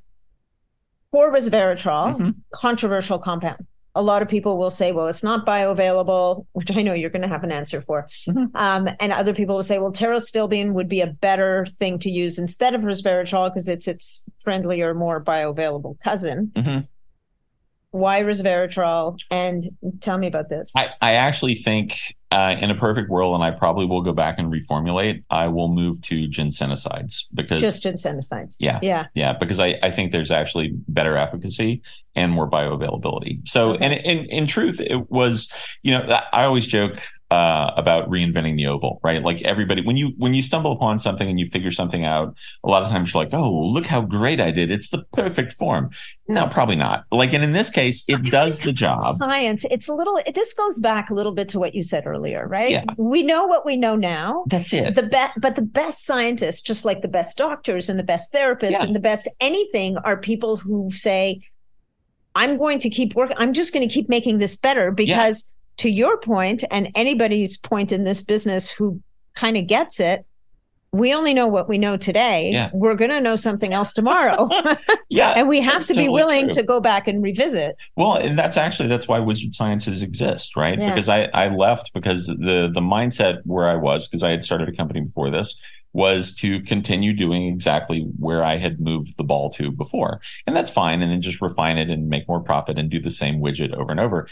for resveratrol, mm-hmm. controversial compound. A lot of people will say, well, it's not bioavailable, which I know you're going to have an answer for. Mm-hmm. Um, and other people will say, well, pterostilbene would be a better thing to use instead of resveratrol because it's its friendlier, more bioavailable cousin. Mm-hmm why resveratrol? And tell me about this. I, I actually think uh, in a perfect world, and I probably will go back and reformulate. I will move to ginsenosides because just ginsenosides. Yeah, yeah, yeah. Because I, I think there's actually better efficacy and more bioavailability. So, okay. and in in truth, it was you know I always joke uh, about reinventing the oval, right? Like everybody, when you when you stumble upon something and you figure something out, a lot of times you're like, "Oh, look how great I did! It's the perfect form." No, probably not. Like, and in this case, it does the job. Science. It's a little. This goes back a little bit to what you said earlier, right? Yeah. We know what we know now. That's it. The best, but the best scientists, just like the best doctors and the best therapists yeah. and the best anything, are people who say, "I'm going to keep working. I'm just going to keep making this better because." Yeah to your point and anybody's point in this business who kind of gets it, we only know what we know today. Yeah. We're going to know something else tomorrow. yeah. and we have to be willing true. to go back and revisit. Well, and that's actually that's why Wizard Sciences exist, right? Yeah. Because I I left because the the mindset where I was because I had started a company before this was to continue doing exactly where I had moved the ball to before. And that's fine and then just refine it and make more profit and do the same widget over and over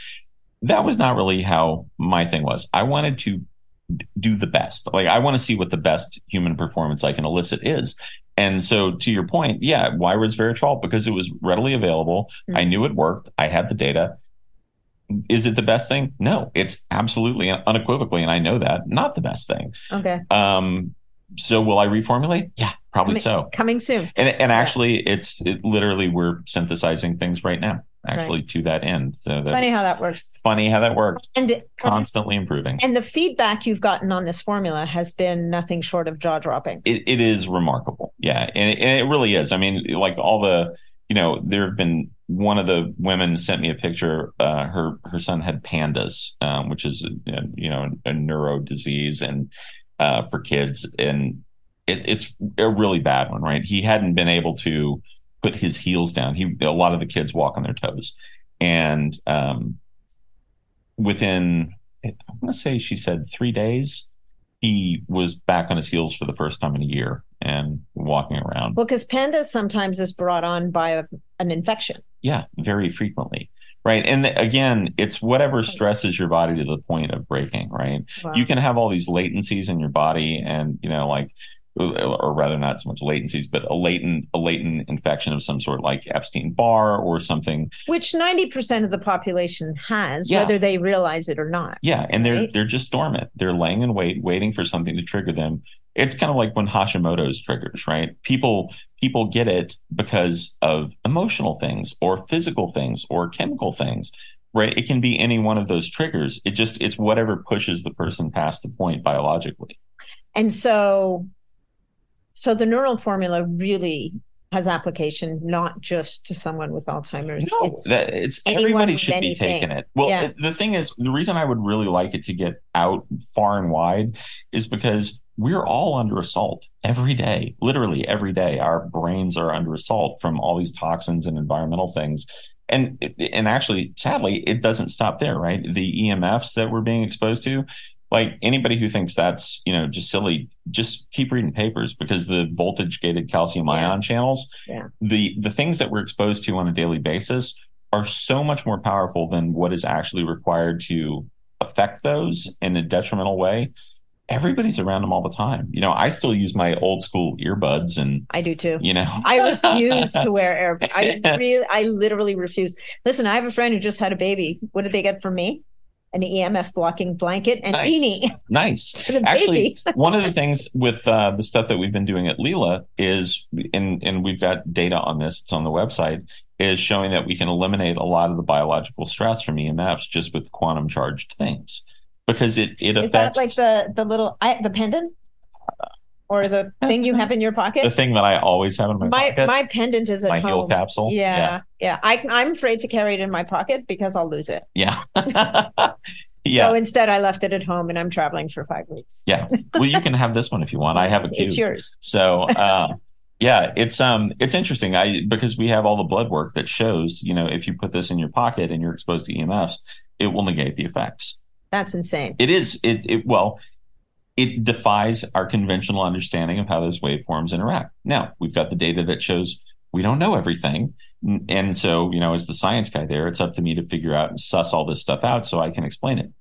that was not really how my thing was. I wanted to do the best. Like I want to see what the best human performance I can elicit is. And so to your point, yeah, why was Resveratrol? Because it was readily available. Mm-hmm. I knew it worked. I had the data. Is it the best thing? No, it's absolutely unequivocally, and I know that, not the best thing. Okay. Um, so will I reformulate? Yeah, probably coming, so. Coming soon. And and actually, it's it, literally we're synthesizing things right now actually right. to that end. So that's funny how that works. Funny how that works. And constantly improving. And the feedback you've gotten on this formula has been nothing short of jaw dropping. It, it is remarkable. Yeah, and it, and it really is. I mean, like all the you know, there have been one of the women sent me a picture. Uh, her her son had PANDAS, um, which is a, you know a neuro disease and uh, for kids, and it, it's a really bad one, right? He hadn't been able to put his heels down. He a lot of the kids walk on their toes, and um, within I'm going to say she said three days, he was back on his heels for the first time in a year and walking around. Well, because PANDAS sometimes is brought on by a, an infection. Yeah, very frequently. Right. And the, again, it's whatever stresses your body to the point of breaking, right? Wow. You can have all these latencies in your body and, you know, like or rather not so much latencies, but a latent a latent infection of some sort, like Epstein Barr or something, which ninety percent of the population has, yeah. whether they realize it or not. Yeah, and they're they're just dormant. They're laying in wait, waiting for something to trigger them. It's kind of like when Hashimoto's triggers, right? People people get it because of emotional things or physical things or chemical things right it can be any one of those triggers it just it's whatever pushes the person past the point biologically and so so the neural formula really has application not just to someone with Alzheimer's. No, it's, that, it's everybody should anything. be taking it. Well, yeah. the thing is, the reason I would really like it to get out far and wide is because we're all under assault every day, literally every day. Our brains are under assault from all these toxins and environmental things. And and actually, sadly, it doesn't stop there, right? The EMFs that we're being exposed to, like anybody who thinks that's you know just silly just keep reading papers because the voltage gated calcium yeah. ion channels yeah. the the things that we're exposed to on a daily basis are so much more powerful than what is actually required to affect those in a detrimental way. Everybody's around them all the time. You know i still use my old school earbuds and i do too. you know. I refuse to wear air i really i literally refuse. Listen i have a friend who just had a baby. What did they get from me an EMF blocking blanket and nice. beanie. Nice. Actually, one of the things with uh, the stuff that we've been doing at Leela is, and, and we've got data on this, it's on the website, is showing that we can eliminate a lot of the biological stress from EMFs just with quantum charged things. Because it, it affects. Is that like the, the little, I, the pendant? Or the thing you have in your pocket? the thing that I always have in my, my pocket. My pendant is at my home. heel capsule. Yeah, yeah. yeah. I, I'm afraid to carry it in my pocket because I'll lose it. Yeah. yeah. So instead, I left it at home, and I'm traveling for five weeks. yeah. Well, you can have this one if you want. I have a cube. It's yours. So. Uh, yeah, it's um it's interesting. I because we have all the blood work that shows, you know, if you put this in your pocket and you're exposed to EMFs, it will negate the effects. That's insane. It is it it well, it defies our conventional understanding of how those waveforms interact. Now, we've got the data that shows we don't know everything. And so, you know, as the science guy there, it's up to me to figure out and suss all this stuff out so I can explain it.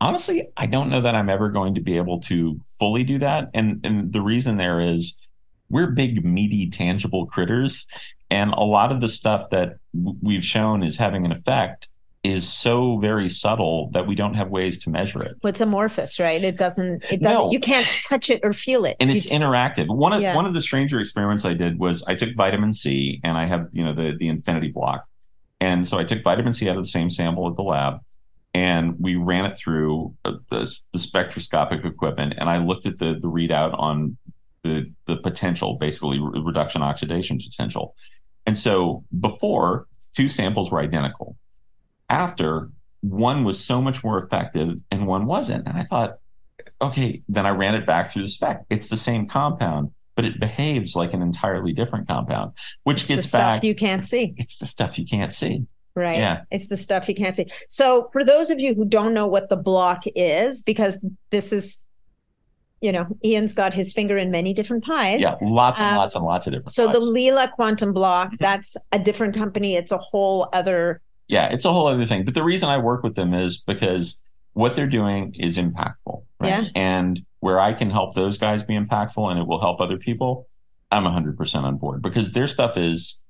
honestly, I don't know that I'm ever going to be able to fully do that. And and the reason there is we're big, meaty, tangible critters. And a lot of the stuff that we've shown is having an effect is so very subtle that we don't have ways to measure it. Well, it's amorphous, right? It doesn't. It doesn't. No. You can't touch it or feel it. And it's just, interactive. One of yeah. one of the stranger experiments I did was I took vitamin C, and I have you know the the infinity block, and so I took vitamin C out of the same sample at the lab, and we ran it through the, the spectroscopic equipment, and I looked at the the readout on the the potential, basically reduction oxidation potential. And so before, two samples were identical after one was so much more effective and one wasn't. And I thought, okay, then I ran it back through the spec. It's the same compound, but it behaves like an entirely different compound, which it's gets back. you can't see. It's the stuff you can't see. Right. Yeah. It's the stuff you can't see. So, for those of you who don't know what the block is, because this is, you know, Ian's got his finger in many different pies. Yeah, lots and um, lots and lots of different. So pies. the Leela quantum block, that's a different company. It's a whole other yeah, it's a whole other thing. But the reason I work with them is because what they're doing is impactful. Right? Yeah. And where I can help those guys be impactful and it will help other people, I'm 100% on board because their stuff is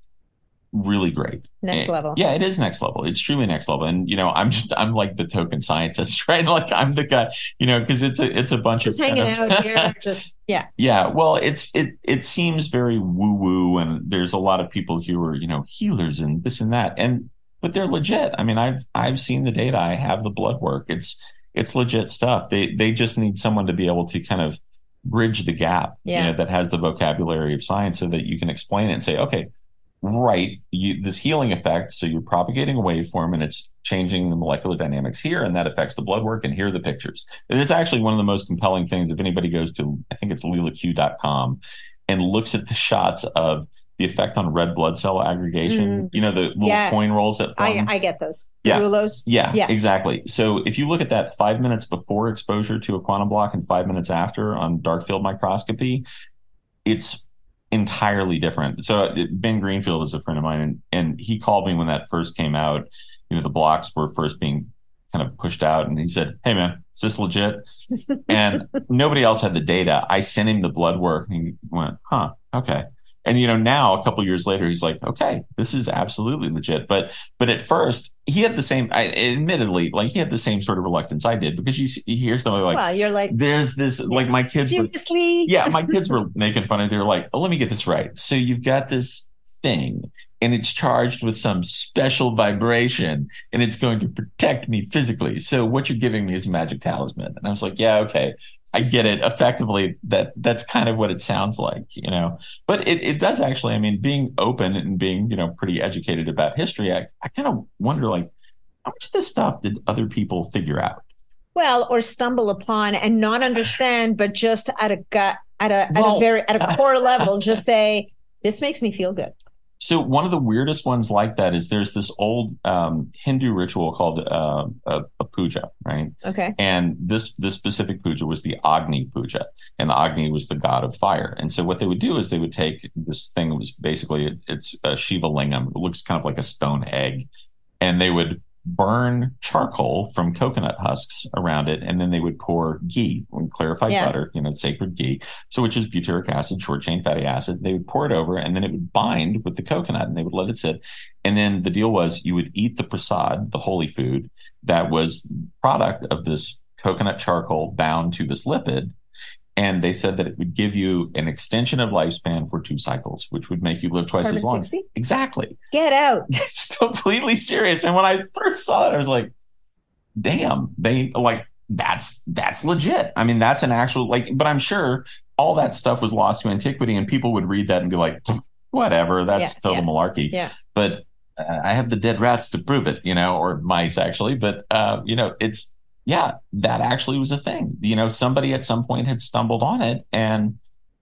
really great. Next it, level. Yeah, it is next level. It's truly next level. And you know, I'm just I'm like the token scientist, right? Like I'm the guy, you know, because it's a it's a bunch just of hanging of, out here, just yeah. Yeah. Well, it's it it seems very woo woo, and there's a lot of people who are you know healers and this and that, and but they're legit. I mean, I've I've seen the data. I have the blood work. It's it's legit stuff. They they just need someone to be able to kind of bridge the gap, yeah. you know, that has the vocabulary of science so that you can explain it and say, okay, right, you, this healing effect. So you're propagating a waveform and it's changing the molecular dynamics here, and that affects the blood work. And here are the pictures. And it's actually one of the most compelling things. If anybody goes to, I think it's leelaq.com and looks at the shots of the effect on red blood cell aggregation. Mm. You know, the little yeah. coin rolls that form. I, I get those. Yeah. Rouleaux. Yeah, yeah, exactly. So if you look at that five minutes before exposure to a quantum block and five minutes after on dark field microscopy, it's entirely different. So Ben Greenfield is a friend of mine, and, and he called me when that first came out. You know, the blocks were first being kind of pushed out, and he said, "Hey, man, is this legit?" and nobody else had the data. I sent him the blood work, and he went, "Huh, okay." And you know, now a couple years later, he's like, okay, this is absolutely legit. But but at first, he had the same. I, admittedly, like he had the same sort of reluctance I did because you, you hear somebody like, well, you're like, there's this like my kids seriously, were, yeah, my kids were making fun of. They were like, oh, let me get this right. So you've got this thing and it's charged with some special vibration and it's going to protect me physically. So what you're giving me is magic talisman. And I was like, yeah, okay. I get it. Effectively, that that's kind of what it sounds like, you know. But it, it does actually. I mean, being open and being you know pretty educated about history, I, I kind of wonder like how much of this stuff did other people figure out? Well, or stumble upon and not understand, but just at a gut, at a well, at a very at a core level, just say this makes me feel good. So one of the weirdest ones like that is there's this old um, Hindu ritual called uh, a, a, puja, right? Okay. And this this specific puja was the Agni puja, and Agni was the god of fire. And so what they would do is they would take this thing was basically it's a Shiva lingam. It looks kind of like a stone egg, and they would burn charcoal from coconut husks around it, and then they would pour ghee, clarified yeah. butter, you know, sacred ghee, so which is butyric acid, short chain fatty acid. They would pour it over, and then it would bind with the coconut, and they would let it sit. And then the deal was you would eat the prasad, the holy food, that was product of this coconut charcoal bound to this lipid, and they said that it would give you an extension of lifespan for two cycles, which would make you live twice as long. 60? Exactly. Get out. It's completely serious. And when I first saw it, I was like, damn, they like that's that's legit. I mean, that's an actual like, but I'm sure all that stuff was lost to antiquity, and people would read that and be like, whatever, that's yeah, total yeah. malarkey. Yeah. But uh, I have the dead rats to prove it, you know, or mice actually. But uh, you know, it's yeah, that actually was a thing. You know, somebody at some point had stumbled on it and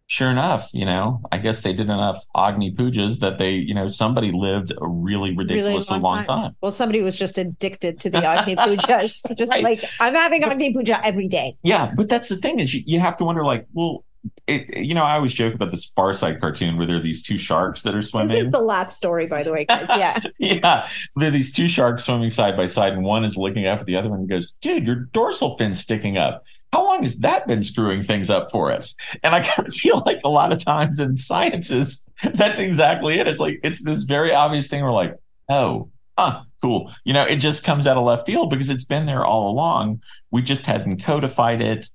sure enough, you know, I guess they did enough Agni pujas that they, you know, somebody lived a really ridiculously really long, long time. time. Well, somebody was just addicted to the Agni pujas. just right. like, I'm having Agni puja every day. Yeah. But that's the thing is you, you have to wonder like, well, it, you know, I always joke about this Far Side cartoon where there are these two sharks that are swimming. This is the last story, by the way, guys. Yeah. yeah. There are these two sharks swimming side by side, and one is looking up at the other one and goes, Dude, your dorsal fin's sticking up. How long has that been screwing things up for us? And I kind of feel like a lot of times in sciences, that's exactly it. It's like, it's this very obvious thing. We're like, oh, huh, cool. You know, it just comes out of left field because it's been there all along. We just hadn't codified it.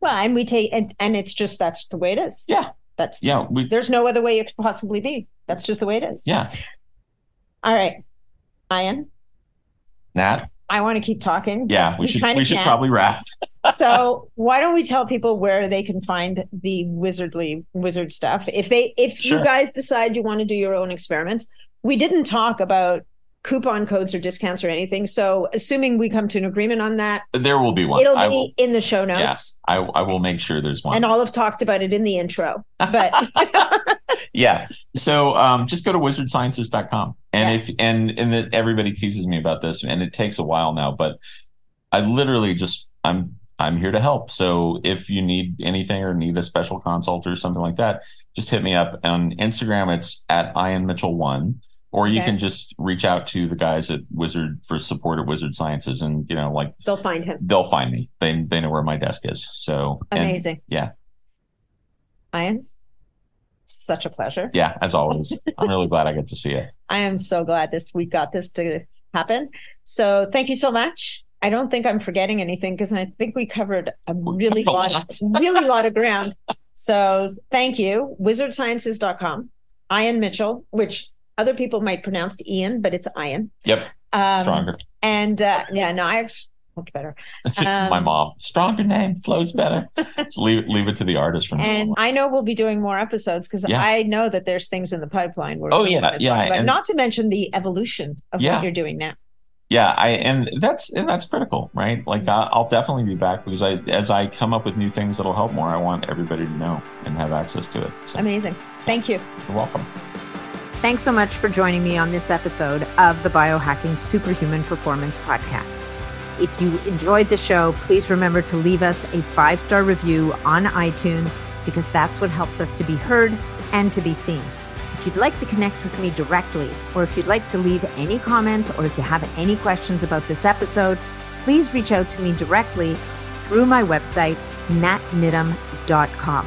Well, and we take, and, and it's just that's the way it is. Yeah. That's, Yeah. We, there's no other way it could possibly be. That's just the way it is. yeah. All right. Ian, Nat. I want to keep talking. Yeah. We should, we should can. probably wrap. so why don't we tell people where they can find the wizardly wizard stuff if they if Sure. you guys decide you want to do your own experiments we didn't talk about coupon codes or discounts or anything so assuming we come to an agreement on that There will be one. it'll I be will, in the show notes I, I will make sure there's one. and i'll have talked about it in the intro but yeah. So um, just go to wizardsciences.com. And Yeah. if and and the, everybody teases me about this, and it takes a while now, but I literally just I'm I'm here to help. So if you need anything or need a special consult or something like that, just hit me up on Instagram. It's at Ian Mitchell one. Or you Okay. can just reach out to the guys at Wizard for support at Wizard Sciences, and you know, like they'll find him they'll find me. They they know where my desk is. So amazing yeah, ian such a pleasure yeah. As always, I'm really glad I get to see it. I am so glad this we got this to happen. So thank you so much. I don't think I'm forgetting anything because I think we covered a really a lot, really lot of ground. So thank you. Wizardsciences.com. Ian Mitchell, which other people might pronounce Ian, but it's Ian. Yep, Um, stronger. And uh, yeah, no, I much better. my Um, mom. Stronger name flows better. leave leave it to the artist from And. I know we'll be doing more episodes because Yeah. I know that there's things in the pipeline. We're Oh, yeah, yeah, about. and- not to mention the evolution of Yeah. what you're doing now. yeah, I and that's and that's critical, right? Like I, I'll definitely be back because I as I come up with new things that'll help more, I want everybody to know and have access to it. So Amazing. Thank you. you're welcome. Thanks so much for joining me on this episode of the Biohacking Superhuman Performance Podcast. If you enjoyed the show, please remember to leave us a five star review on iTunes because that's what helps us to be heard and to be seen. If you'd like to connect with me directly, or if you'd like to leave any comments, or if you have any questions about this episode, please reach out to me directly through my website, natniddam.com.